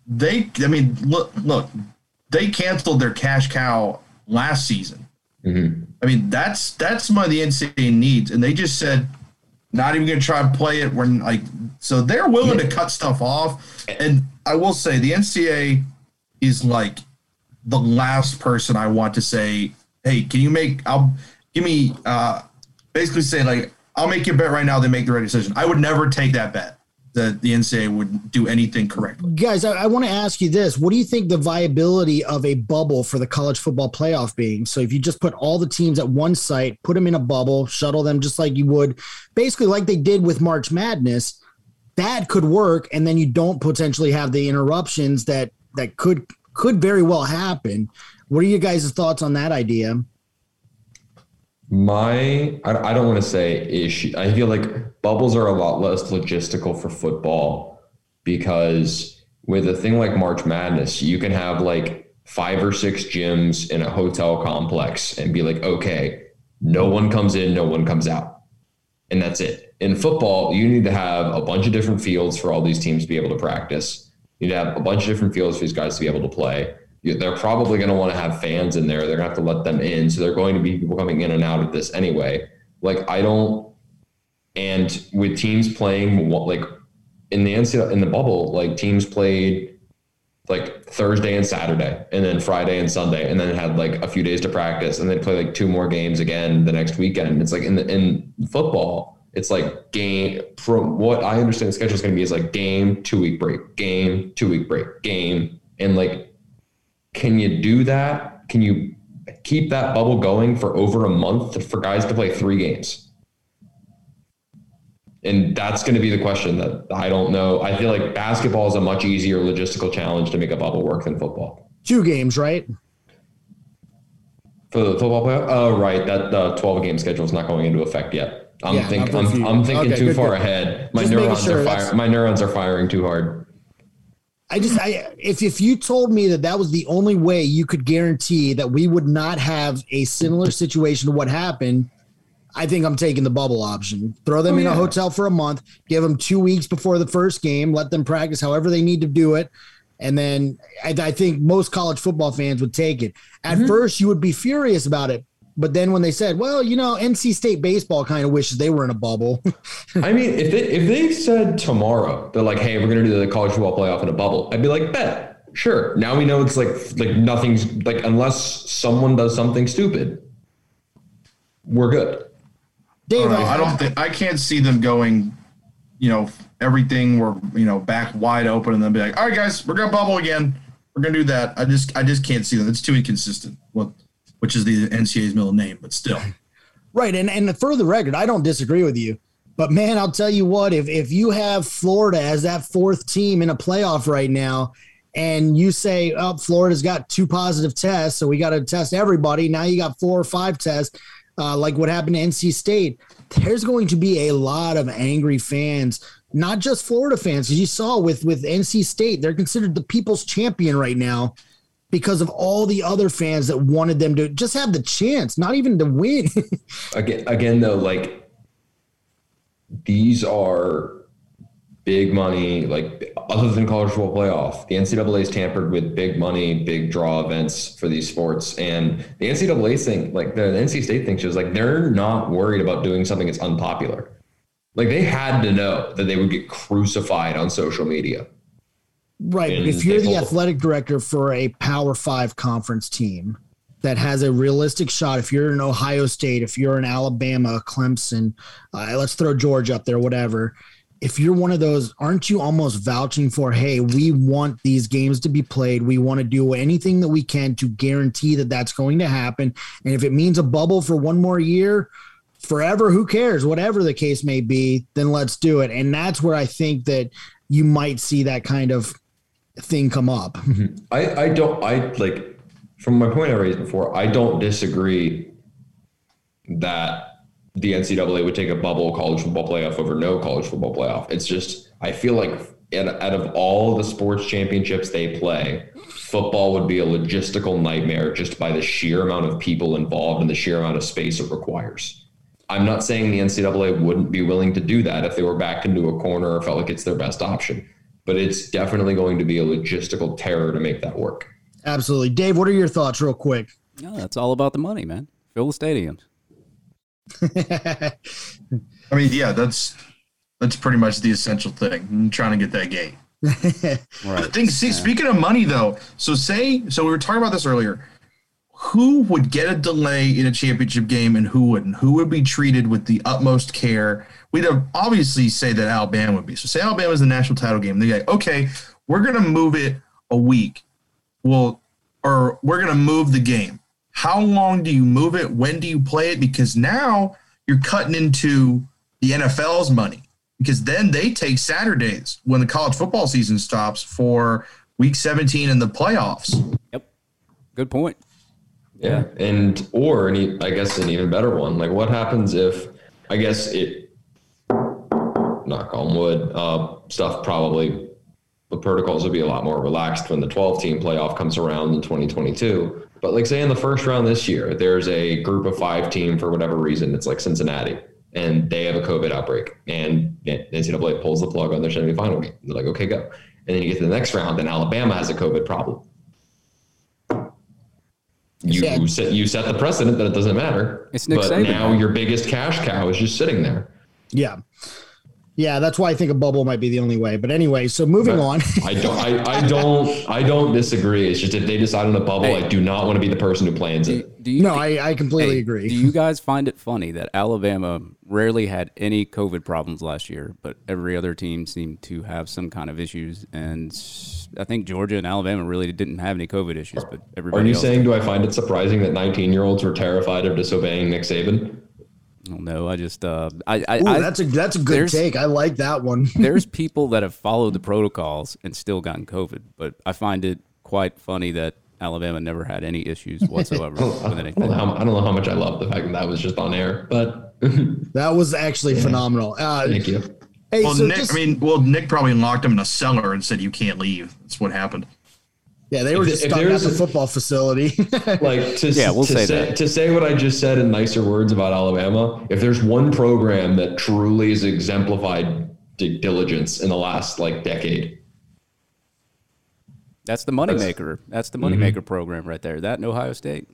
they I mean look look they canceled their cash cow last season. Mm-hmm. I mean that's that's money the NCAA needs, and they just said not even going to try and play it. When like so they're willing yeah. to cut stuff off, and I will say the NCAA is like the last person I want to say, hey, can you make I'll give me uh basically say like I'll make you a bet right now they make the right decision. I would never take that bet that the NCAA would do anything correctly. Guys, I, I want to ask you this. What do you think the viability of a bubble for the college football playoff being? So if you just put all the teams at one site, put them in a bubble, shuttle them just like you would, basically like they did with March Madness, that could work. And then you don't potentially have the interruptions that that could could very well happen. What are you guys' thoughts on that idea? My, I, I don't want to say issue. I feel like bubbles are a lot less logistical for football because with a thing like March Madness, you can have like five or six gyms in a hotel complex and be like, okay, no one comes in, no one comes out. And that's it. In football, you need to have a bunch of different fields for all these teams to be able to practice. You need to have a bunch of different fields for these guys to be able to play they're probably going to want to have fans in there. They're going to have to let them in. So they're going to be people coming in and out of this anyway. Like I don't, and with teams playing like in the NCAA, in the bubble, like teams played like Thursday and Saturday, and then Friday and Sunday, and then had like a few days to practice, and then play like two more games again the next weekend. It's like in the in football, it's like game from what I understand the schedule is going to be is like game two week break, game two week break, game, and like can you do that? Can you keep that bubble going for over a month for guys to play three games? and that's going to be the question that I don't know. I feel like basketball is a much easier logistical challenge to make a bubble work than football. Two games, right? For the football playoff? Oh, right. That the 12 game schedule is not going into effect yet. I'm, Yeah, think, I'm. I'm thinking Okay, too good, far good. ahead. My Just neurons sure are. My neurons are firing too hard. I just, I if if you told me that that was the only way you could guarantee that we would not have a similar situation to what happened, I think I'm taking the bubble option. Throw them Oh, in a hotel for a month, give them two weeks before the first game, let them practice however they need to do it, and then I, I think most college football fans would take it. At Mm-hmm. first, you would be furious about it. But then when they said, "Well, you know, NC State baseball kind of wishes they were in a bubble," I mean, if they if they said tomorrow they're like, "Hey, we're going to do the college football playoff in a bubble," I'd be like, "Bet, sure." Now we know it's like like nothing's like unless someone does something stupid, we're good. I Dave, don't. I don't think I can't see them going, you know, everything we're you know back wide open and then be like, all right, guys, we're gonna bubble again. We're gonna do that. I just I just can't see them. It's too inconsistent. What, which is the NCAA's middle name, but still. Right. And and for the record, I don't disagree with you. But man, I'll tell you what, if if you have Florida as that fourth team in a playoff right now, and you say, Oh, Florida's got two positive tests, so we got to test everybody. Now you got four or five tests, uh, like what happened to NC State. There's going to be a lot of angry fans, not just Florida fans. As you saw with with NC State, they're considered the people's champion right now because of all the other fans that wanted them to just have the chance, not even to win. Again, again though, like these are big money. Like other than college football playoff, the NCAA is tampered with big money, big draw events for these sports, and the NCAA thing, like the NC State thing, shows like they're not worried about doing something that's unpopular. Like they had to know that they would get crucified on social media. Right. And if you're the athletic director for a Power Five conference team that has a realistic shot, if you're in Ohio State, if you're in Alabama, Clemson, uh, let's throw George up there, whatever. If you're one of those, aren't you almost vouching for, hey, we want these games to be played. We want to do anything that we can to guarantee that that's going to happen. And if it means a bubble for one more year, forever, who cares? Whatever the case may be, then let's do it. And that's where I think that you might see that kind of thing come up. I, I don't I like from my point I raised before, I don't disagree that the NCAA would take a bubble college football playoff over no college football playoff. It's just I feel like out out of all the sports championships they play, football would be a logistical nightmare just by the sheer amount of people involved and the sheer amount of space it requires. I'm not saying the NCAA wouldn't be willing to do that if they were backed into a corner or felt like it's their best option. But it's definitely going to be a logistical terror to make that work. Absolutely. Dave, what are your thoughts, real quick? No, that's all about the money, man. Fill the stadiums. I mean, yeah, that's that's pretty much the essential thing. I'm trying to get that gate. Right. Thing, see, speaking of money though, so say so we were talking about this earlier. Who would get a delay in a championship game and who wouldn't? Who would be treated with the utmost care? We'd obviously say that Alabama would be. So say Alabama's the national title game. They're like, okay, we're gonna move it a week. Well, or we're gonna move the game. How long do you move it? When do you play it? Because now you're cutting into the NFL's money because then they take Saturdays when the college football season stops for week 17 and the playoffs. Yep. Good point. Yeah, and or an, e- I guess an even better one. Like, what happens if I guess it knock on wood uh, stuff probably the protocols will be a lot more relaxed when the 12 team playoff comes around in 2022. But like say in the first round this year, there's a group of five team for whatever reason. It's like Cincinnati, and they have a COVID outbreak, and NCAA pulls the plug on their semifinal game. They're like, okay, go. And then you get to the next round, and Alabama has a COVID problem. You Yeah. set you set the precedent that it doesn't matter. It's Nick but Saban, now your biggest cash cow is just sitting there. Yeah. Yeah, that's why I think a bubble might be the only way. But anyway, so moving on. I don't. I, I don't. I don't disagree. It's just if they decide on a bubble, Hey. I do not want to be the person who plans Do, it. do you no, thi- I, I completely hey, agree. Do you guys find it funny that Alabama rarely had any COVID problems last year, but every other team seemed to have some kind of issues? And I think Georgia and Alabama really didn't have any COVID issues, but everybody Are you else saying? Do I find it surprising that 19 year olds were terrified of disobeying Nick Saban? I don't know. I just uh, I, I, Ooh, I that's a that's a good take. I like that one. there's people that have followed the protocols and still gotten COVID, but I find it quite funny that Alabama never had any issues whatsoever with I don't, know how, I don't know how much I love the fact that that was just on air, but That was actually phenomenal. Uh, thank you. hey, Well, so Nick, just- I mean, well, Nick probably locked him in a cellar and said you can't leave. That's what happened. Yeah, they were if- just if stuck at there's the a- football facility. Like to, Yeah, we'll to say say that. to say what I just said in nicer words about Alabama. If there's one program that truly has exemplified di- diligence in the last like decade, That's the moneymaker. That's the moneymaker program right there. That and Ohio State.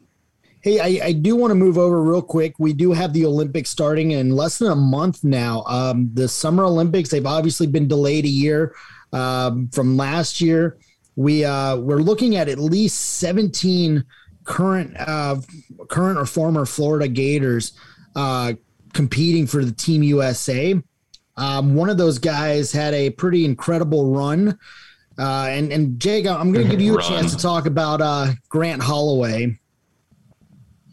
Hey, I, I do want to move over real quick. We do have the Olympics starting in less than a month now. Um, the Summer Olympics, they've obviously been delayed a year um, from last year. We uh, we're looking at at least 17 current uh, current or former Florida Gators uh, competing for the Team USA. Um, one of those guys had a pretty incredible run. Uh, and and Jake, I'm going to give you a Run. chance to talk about uh, Grant Holloway.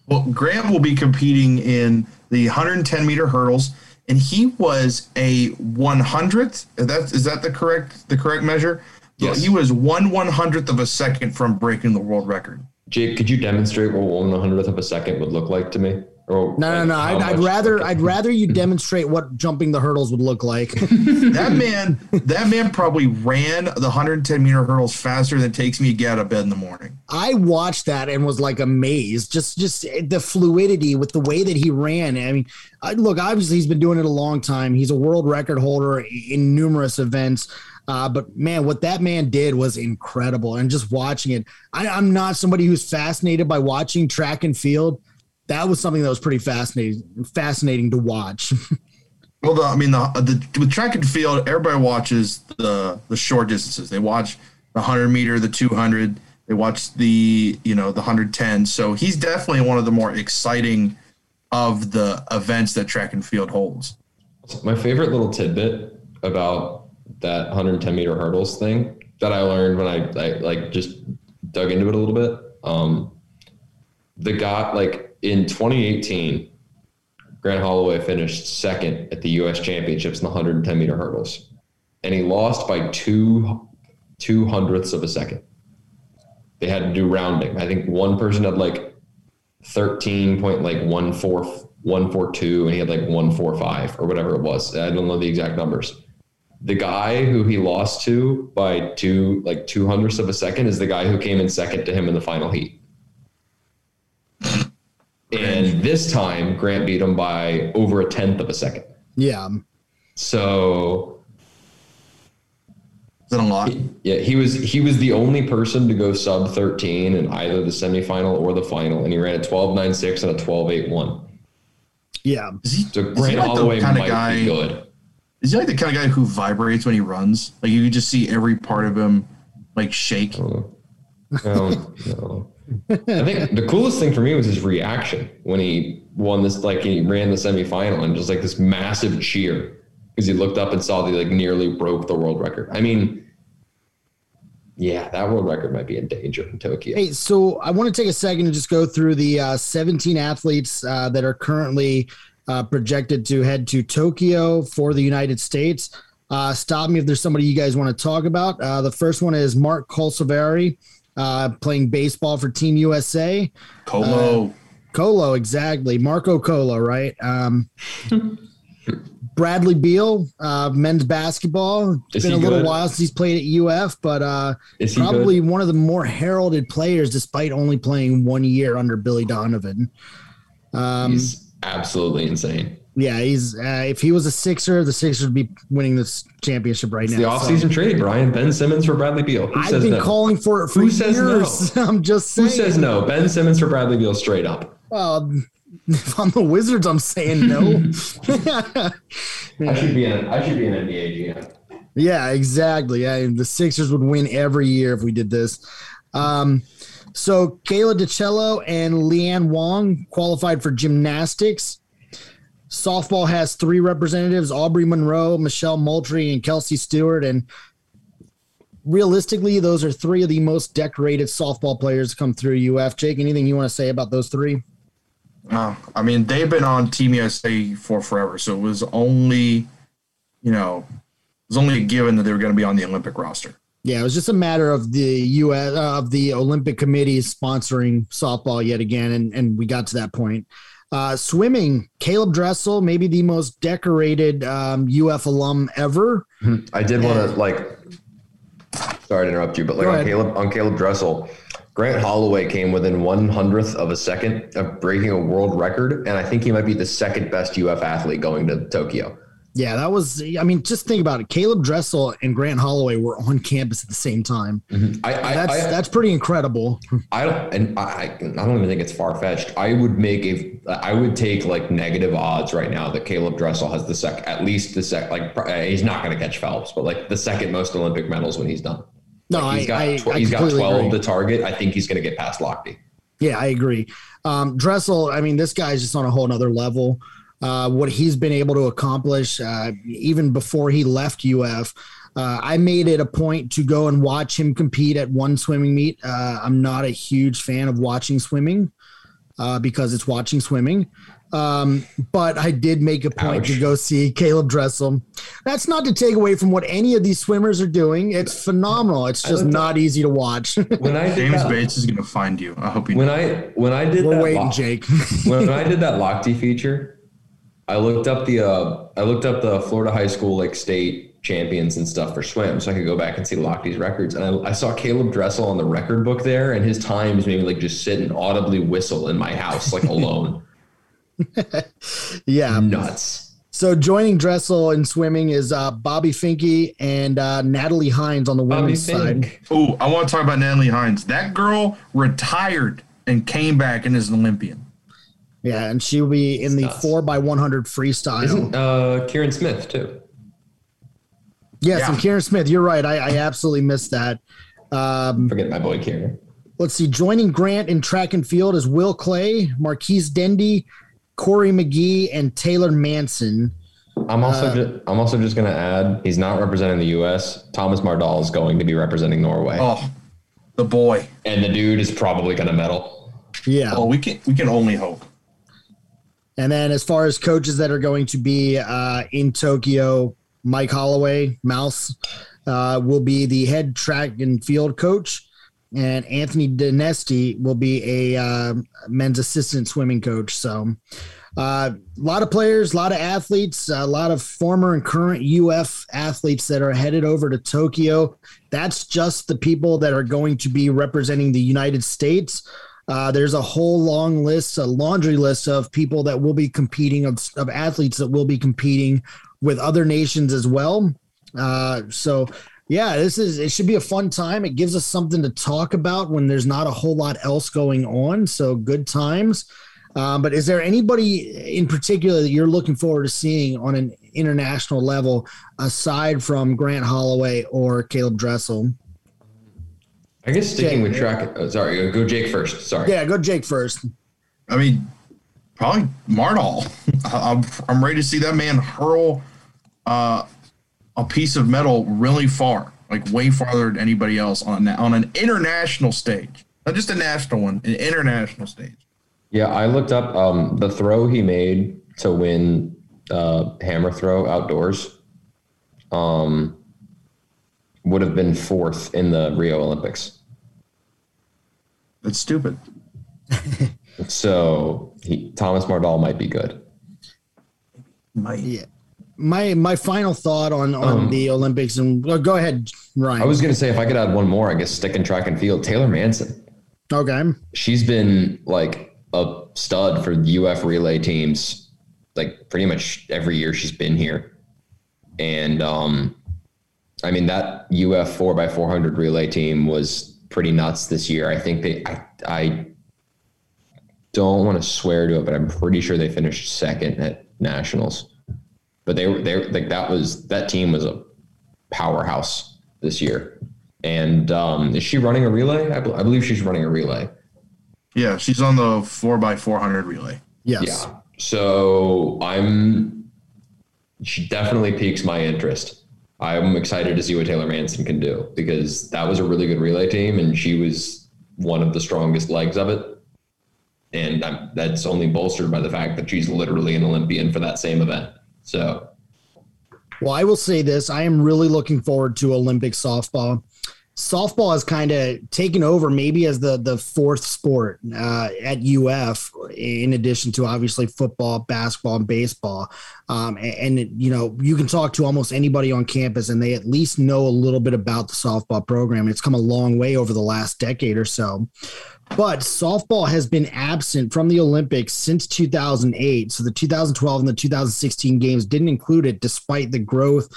Well, Grant will be competing in the 110 meter hurdles, and he was a 100th. Is that is that the correct the correct measure? Yes. He was one one hundredth of a second from breaking the world record. Jake, could you demonstrate what one one hundredth of a second would look like to me? Or No, no, like, no. I'd, I'd much- rather I'd rather you demonstrate what jumping the hurdles would look like. That man, that man probably ran the 110 meter hurdles faster than it takes me to get out of bed in the morning. I watched that and was like amazed. Just just the fluidity with the way that he ran. I mean, I, look, obviously he's been doing it a long time. He's a world record holder in numerous events. Uh, but man, what that man did was incredible. And just watching it, I, I'm not somebody who's fascinated by watching track and field. That was something that was pretty fascinating, fascinating to watch. Well, the, I mean, the, the with track and field, everybody watches the the short distances. They watch the 100 meter, the 200. They watch the you know the 110. So he's definitely one of the more exciting of the events that track and field holds. My favorite little tidbit about that 110 meter hurdles thing that I learned when I, I like just dug into it a little bit. Um, the guy like in 2018, Grant Holloway finished second at the U.S. Championships in the 110 meter hurdles, and he lost by two two hundredths of a second. They had to do rounding. I think one person had like 13 point like one four one four two, and he had like one four five or whatever it was. I don't know the exact numbers. The guy who he lost to by two like two hundredths of a second is the guy who came in second to him in the final heat. And this time, Grant beat him by over a tenth of a second. yeah. So Is that a lot? yeah, he was he was the only person to go sub 13 in either the semifinal or the final, and he ran a 12.96 and a 12.81. Yeah. Is he, So is he Grant like Holloway the kind might of guy? be good. Is he like the kind of guy who vibrates when he runs? Like you can just see every part of him like shake. No. I think the coolest thing for me was his reaction when he won this, like he ran the semifinal and just like this massive cheer because he looked up and saw that he like nearly broke the world record. I mean, yeah, that world record might be in danger in Tokyo. Hey, so I want to take a second and just go through the uh, 17 athletes uh, that are currently uh, projected to head to Tokyo for the United States. Uh, stop me if there's somebody you guys want to talk about. Uh, the first one is Mark Kolozsvary, uh, playing baseball for Team USA. Colo. Colo, exactly. Marco Colo, right? Um, Bradley Beal, uh, men's basketball. It's Is been a little good? while since he's played at UF, but uh, probably good? one of the more heralded players, despite only playing one year under Billy Donovan. Um, He's absolutely insane. yeah, he's uh, if he was a Sixer, the Sixers would be winning this championship right It's now. the So, offseason trade, Brian. Ben Simmons for Bradley Beal. Who I've been no? calling for it for Who says no? years. I'm just saying. Who says no? Ben Simmons for Bradley Beal straight up. Well, if I'm the Wizards, I'm saying no. I should be an I should be an NBA GM. Yeah, exactly. Yeah, the Sixers would win every year if we did this. Um, so Kayla DiCello and Leanne Wong qualified for gymnastics. Softball has three representatives: Aubree Munro, Michelle Moultrie, and Kelsey Stewart. And realistically, those are three of the most decorated softball players to come through UF. Jake, anything you want to say about those three? I mean, they've been on Team USA for forever, so it was only, you know, it was only a given that they were going to be on the Olympic roster. Yeah, it was just a matter of the U.S. Uh, of the Olympic Committee sponsoring softball yet again, and and we got to that point. Uh, swimming, Caeleb Dressel, maybe the most decorated um, UF alum ever. I did want to like. Sorry to interrupt you, but like on. Caeleb on Caeleb Dressel, Grant Holloway came within one hundredth of a second of breaking a world record, and I think he might be the second best UF athlete going to Tokyo. Yeah, that was. I mean, just think about it. Caeleb Dressel and Grant Holloway were on campus at the same time. I I, That's I, that's pretty incredible. I don't and I I don't even think it's far fetched. I would make a I would take like negative odds right now that Caeleb Dressel has the sec at least the sec like uh, he's not going to catch Phelps, but like the second most Olympic medals when he's done. No, Like, he's I, got I, tw- I he's got twelve agree. to target. I think he's going to get past Lochte. Yeah, I agree. Um, Dressel, I mean, this guy's just on a whole nother level. Uh, what he's been able to accomplish, uh, even before he left UF, uh, I made it a point to go and watch him compete at one swimming meet. Uh, I'm not a huge fan of watching swimming uh, because it's watching swimming. Um, but I did make a point to go see Caeleb Dressel. That's not to take away from what any of these swimmers are doing. It's phenomenal. It's just looked not easy to watch. When I did James that, Bates is going to find you. I hope you when know. I when I did We're that waiting, Lo- Jake. when I did that Lochte feature, I looked up the uh, I looked up the Florida high school like state champions and stuff for swim, so I could go back and see Lochte's records. And I, I saw Caeleb Dressel on the record book there, and his times made me like just sit and audibly whistle in my house like alone. yeah. Nuts. So joining Dressel in swimming is uh, Bobby Finke and uh, Natalie Hinds on the women's side. Oh, I want to talk about Natalie Hinds. That girl retired and came back and is an Olympian. Yeah, and she'll be in the Nuts. four by one hundred freestyle. Isn't uh, Kieran Smith too? yes, Yeah. and Kieran Smith. You're right. I, I absolutely missed that. Um, Forget my boy Kieran. let's see. Joining Grant in track and field is Will Claye, Marquise Dendy, Cory McGee, and Taylor Manson. I'm also Uh, just, I'm also just gonna add he's not representing the U.S. Thomas Mardal is going to be representing Norway, Oh, the boy. and the dude is probably gonna medal. Yeah. Oh, we can we can only hope. And then as far as coaches that are going to be uh, in Tokyo, Mike Holloway, Mouse, uh, will be the head track and field coach. And Anthony Nesty will be a uh, men's assistant swimming coach. So uh, a lot of players, a lot of athletes, a lot of former and current UF athletes that are headed over to Tokyo. That's just the people that are going to be representing the United States. Uh, there's a whole long list, a laundry list of people that will be competing, of, of athletes that will be competing with other nations as well. Uh, so, yeah, this is it should be a fun time. It gives us something to talk about when there's not a whole lot else going on. So, good times. Um, but is there anybody in particular that you're looking forward to seeing on an international level aside from Grant Holloway or Caeleb Dressel? I guess sticking Jake. with track. Oh, sorry, go Jake first. Sorry. Yeah, go Jake first. I mean, probably Mardal. I'm, I'm ready to see that man hurl uh, a piece of metal really far, like way farther than anybody else on on an international stage, not just a national one, an international stage. Yeah, I looked up um, the throw he made to win uh, hammer throw outdoors. Um, would have been fourth in the Rio Olympics. That's stupid. So he, Thomas Mardal might be good. Might. Yeah. My my final thought on on Um, the Olympics and well, go ahead, Ryan. I was gonna say if I could add one more, I guess stick in track and field. Taylor Manson. okay. She's been like a stud for UF relay teams, like pretty much every year she's been here. And um, I mean that UF four x four hundred relay team was pretty nuts this year. I think they I I don't want to swear to it, but I'm pretty sure they finished second at nationals. But they were they like that was that team was a powerhouse this year. And um, is she running a relay? I, bel- I believe she's running a relay. Yeah, she's on the four by four hundred relay. Yes. Yeah. So I'm she definitely piques my interest. I'm excited to see what Taylor Manson can do because that was a really good relay team and she was one of the strongest legs of it. and I'm, that's only bolstered by the fact that she's literally an Olympian for that same event. So, well, I will say this: I am really looking forward to Olympic softball softball has kind of taken over maybe as the the fourth sport uh, at UF in addition to obviously football, basketball, and baseball. Um, and, and, you know you can talk to almost anybody on campus and they at least know a little bit about the softball program. It's come a long way over the last decade or so. But softball has been absent from the Olympics since 2008. So the 2012 and the 2016 games didn't include it, despite the growth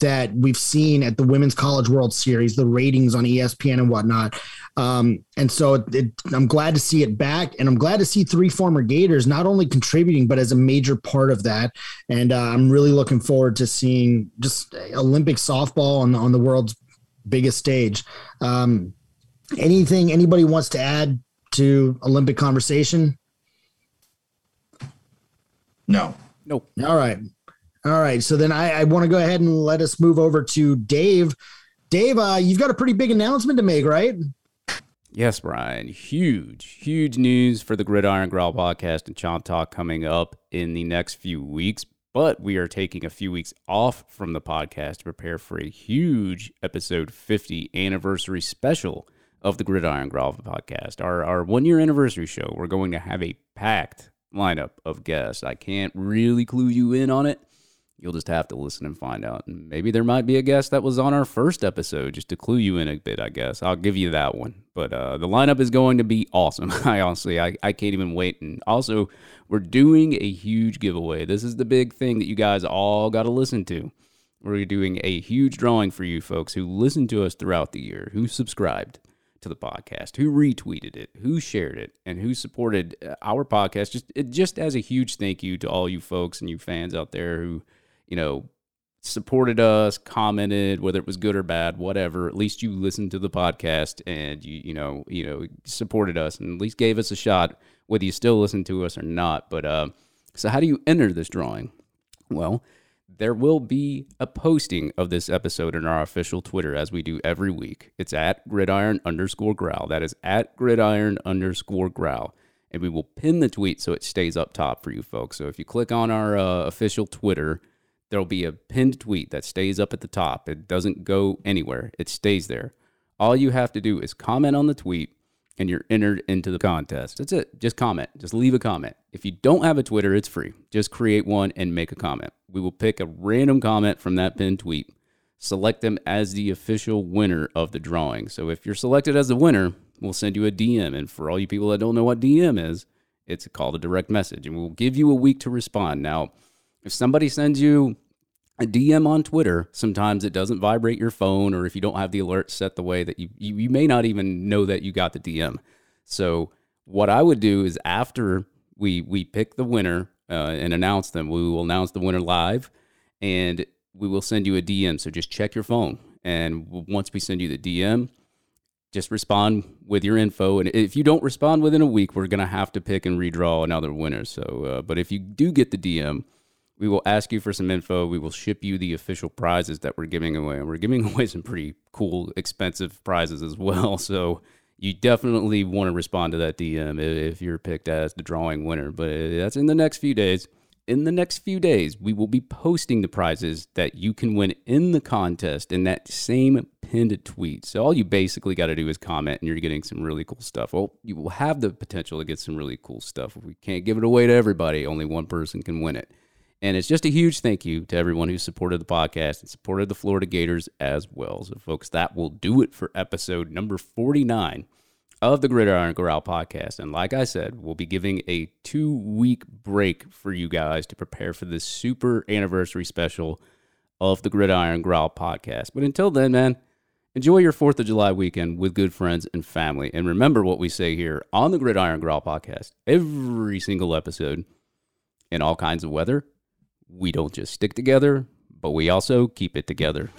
that we've seen at the Women's College World Series, the ratings on ESPN and whatnot. Um, and so it, it, I'm glad to see it back, and I'm glad to see three former Gators not only contributing but as a major part of that. And uh, I'm really looking forward to seeing just Olympic softball on the, on the world's biggest stage. Um, anything anybody wants to add to Olympic conversation? No. Nope. All right. All right. So then I, I want to go ahead and let us move over to Dave. Dave, uh, you've got a pretty big announcement to make, right? Yes, Brian. Huge, huge news for the Gridiron Growl podcast and Chomp Talk coming up in the next few weeks. But we are taking a few weeks off from the podcast to prepare for a huge episode 50 anniversary special of the Gridiron Growl podcast. Our, our one year anniversary show. We're going to have a packed lineup of guests. I can't really clue you in on it You'll just have to listen and find out. And maybe there might be a guest that was on our first episode just to clue you in a bit, I guess. I'll give you that one. But uh, the lineup is going to be awesome. I honestly, I, I can't even wait. And also, we're doing a huge giveaway. This is the big thing that you guys all got to listen to. We're doing a huge drawing for you folks who listened to us throughout the year, who subscribed to the podcast, who retweeted it, who shared it, and who supported uh, our podcast. Just, just as a huge thank you to all you folks and you fans out there who – you know, supported us, commented, whether it was good or bad, whatever. At least you listened to the podcast and you, you know, you know, supported us and at least gave us a shot, whether you still listen to us or not. But uh, so, how do you enter this drawing? Well, there will be a posting of this episode in our official Twitter as we do every week. It's at gridiron underscore growl. That is at gridiron underscore growl. And we will pin the tweet so it stays up top for you folks. So if you click on our uh, official Twitter, there'll be a pinned tweet that stays up at the top. It doesn't go anywhere, it stays there. All you have to do is comment on the tweet and you're entered into the contest. That's it. Just comment. Just leave a comment. If you don't have a Twitter, it's free. Just create one and make a comment. We will pick a random comment from that pinned tweet, select them as the official winner of the drawing. So if you're selected as the winner, we'll send you a DM. And for all you people that don't know what DM is, it's called a direct message. And we'll give you a week to respond. Now, if somebody sends you a DM on Twitter, sometimes it doesn't vibrate your phone, or if you don't have the alert set the way that you, you, you may not even know that you got the DM. So, what I would do is after we we pick the winner uh, and announce them, we will announce the winner live, and we will send you a DM. So just check your phone, and once we send you the DM, just respond with your info. And if you don't respond within a week, we're gonna have to pick and redraw another winner. So, uh, but if you do get the DM we will ask you for some info. We will ship you the official prizes that we're giving away. And we're giving away some pretty cool, expensive prizes as well. So you definitely want to respond to that DM if you're picked as the drawing winner. But that's in the next few days. In the next few days, we will be posting the prizes that you can win in the contest in that same pinned tweet. So all you basically got to do is comment and you're getting some really cool stuff. Well, you will have the potential to get some really cool stuff. We can't give it away to everybody, only one person can win it. And it's just a huge thank you to everyone who supported the podcast and supported the Florida Gators as well. So, folks, that will do it for episode number 49 of the Gridiron Growl podcast. And like I said, we'll be giving a two week break for you guys to prepare for this super anniversary special of the Gridiron Growl podcast. But until then, man, enjoy your 4th of July weekend with good friends and family. And remember what we say here on the Gridiron Growl podcast every single episode in all kinds of weather we don't just stick together, but we also keep it together.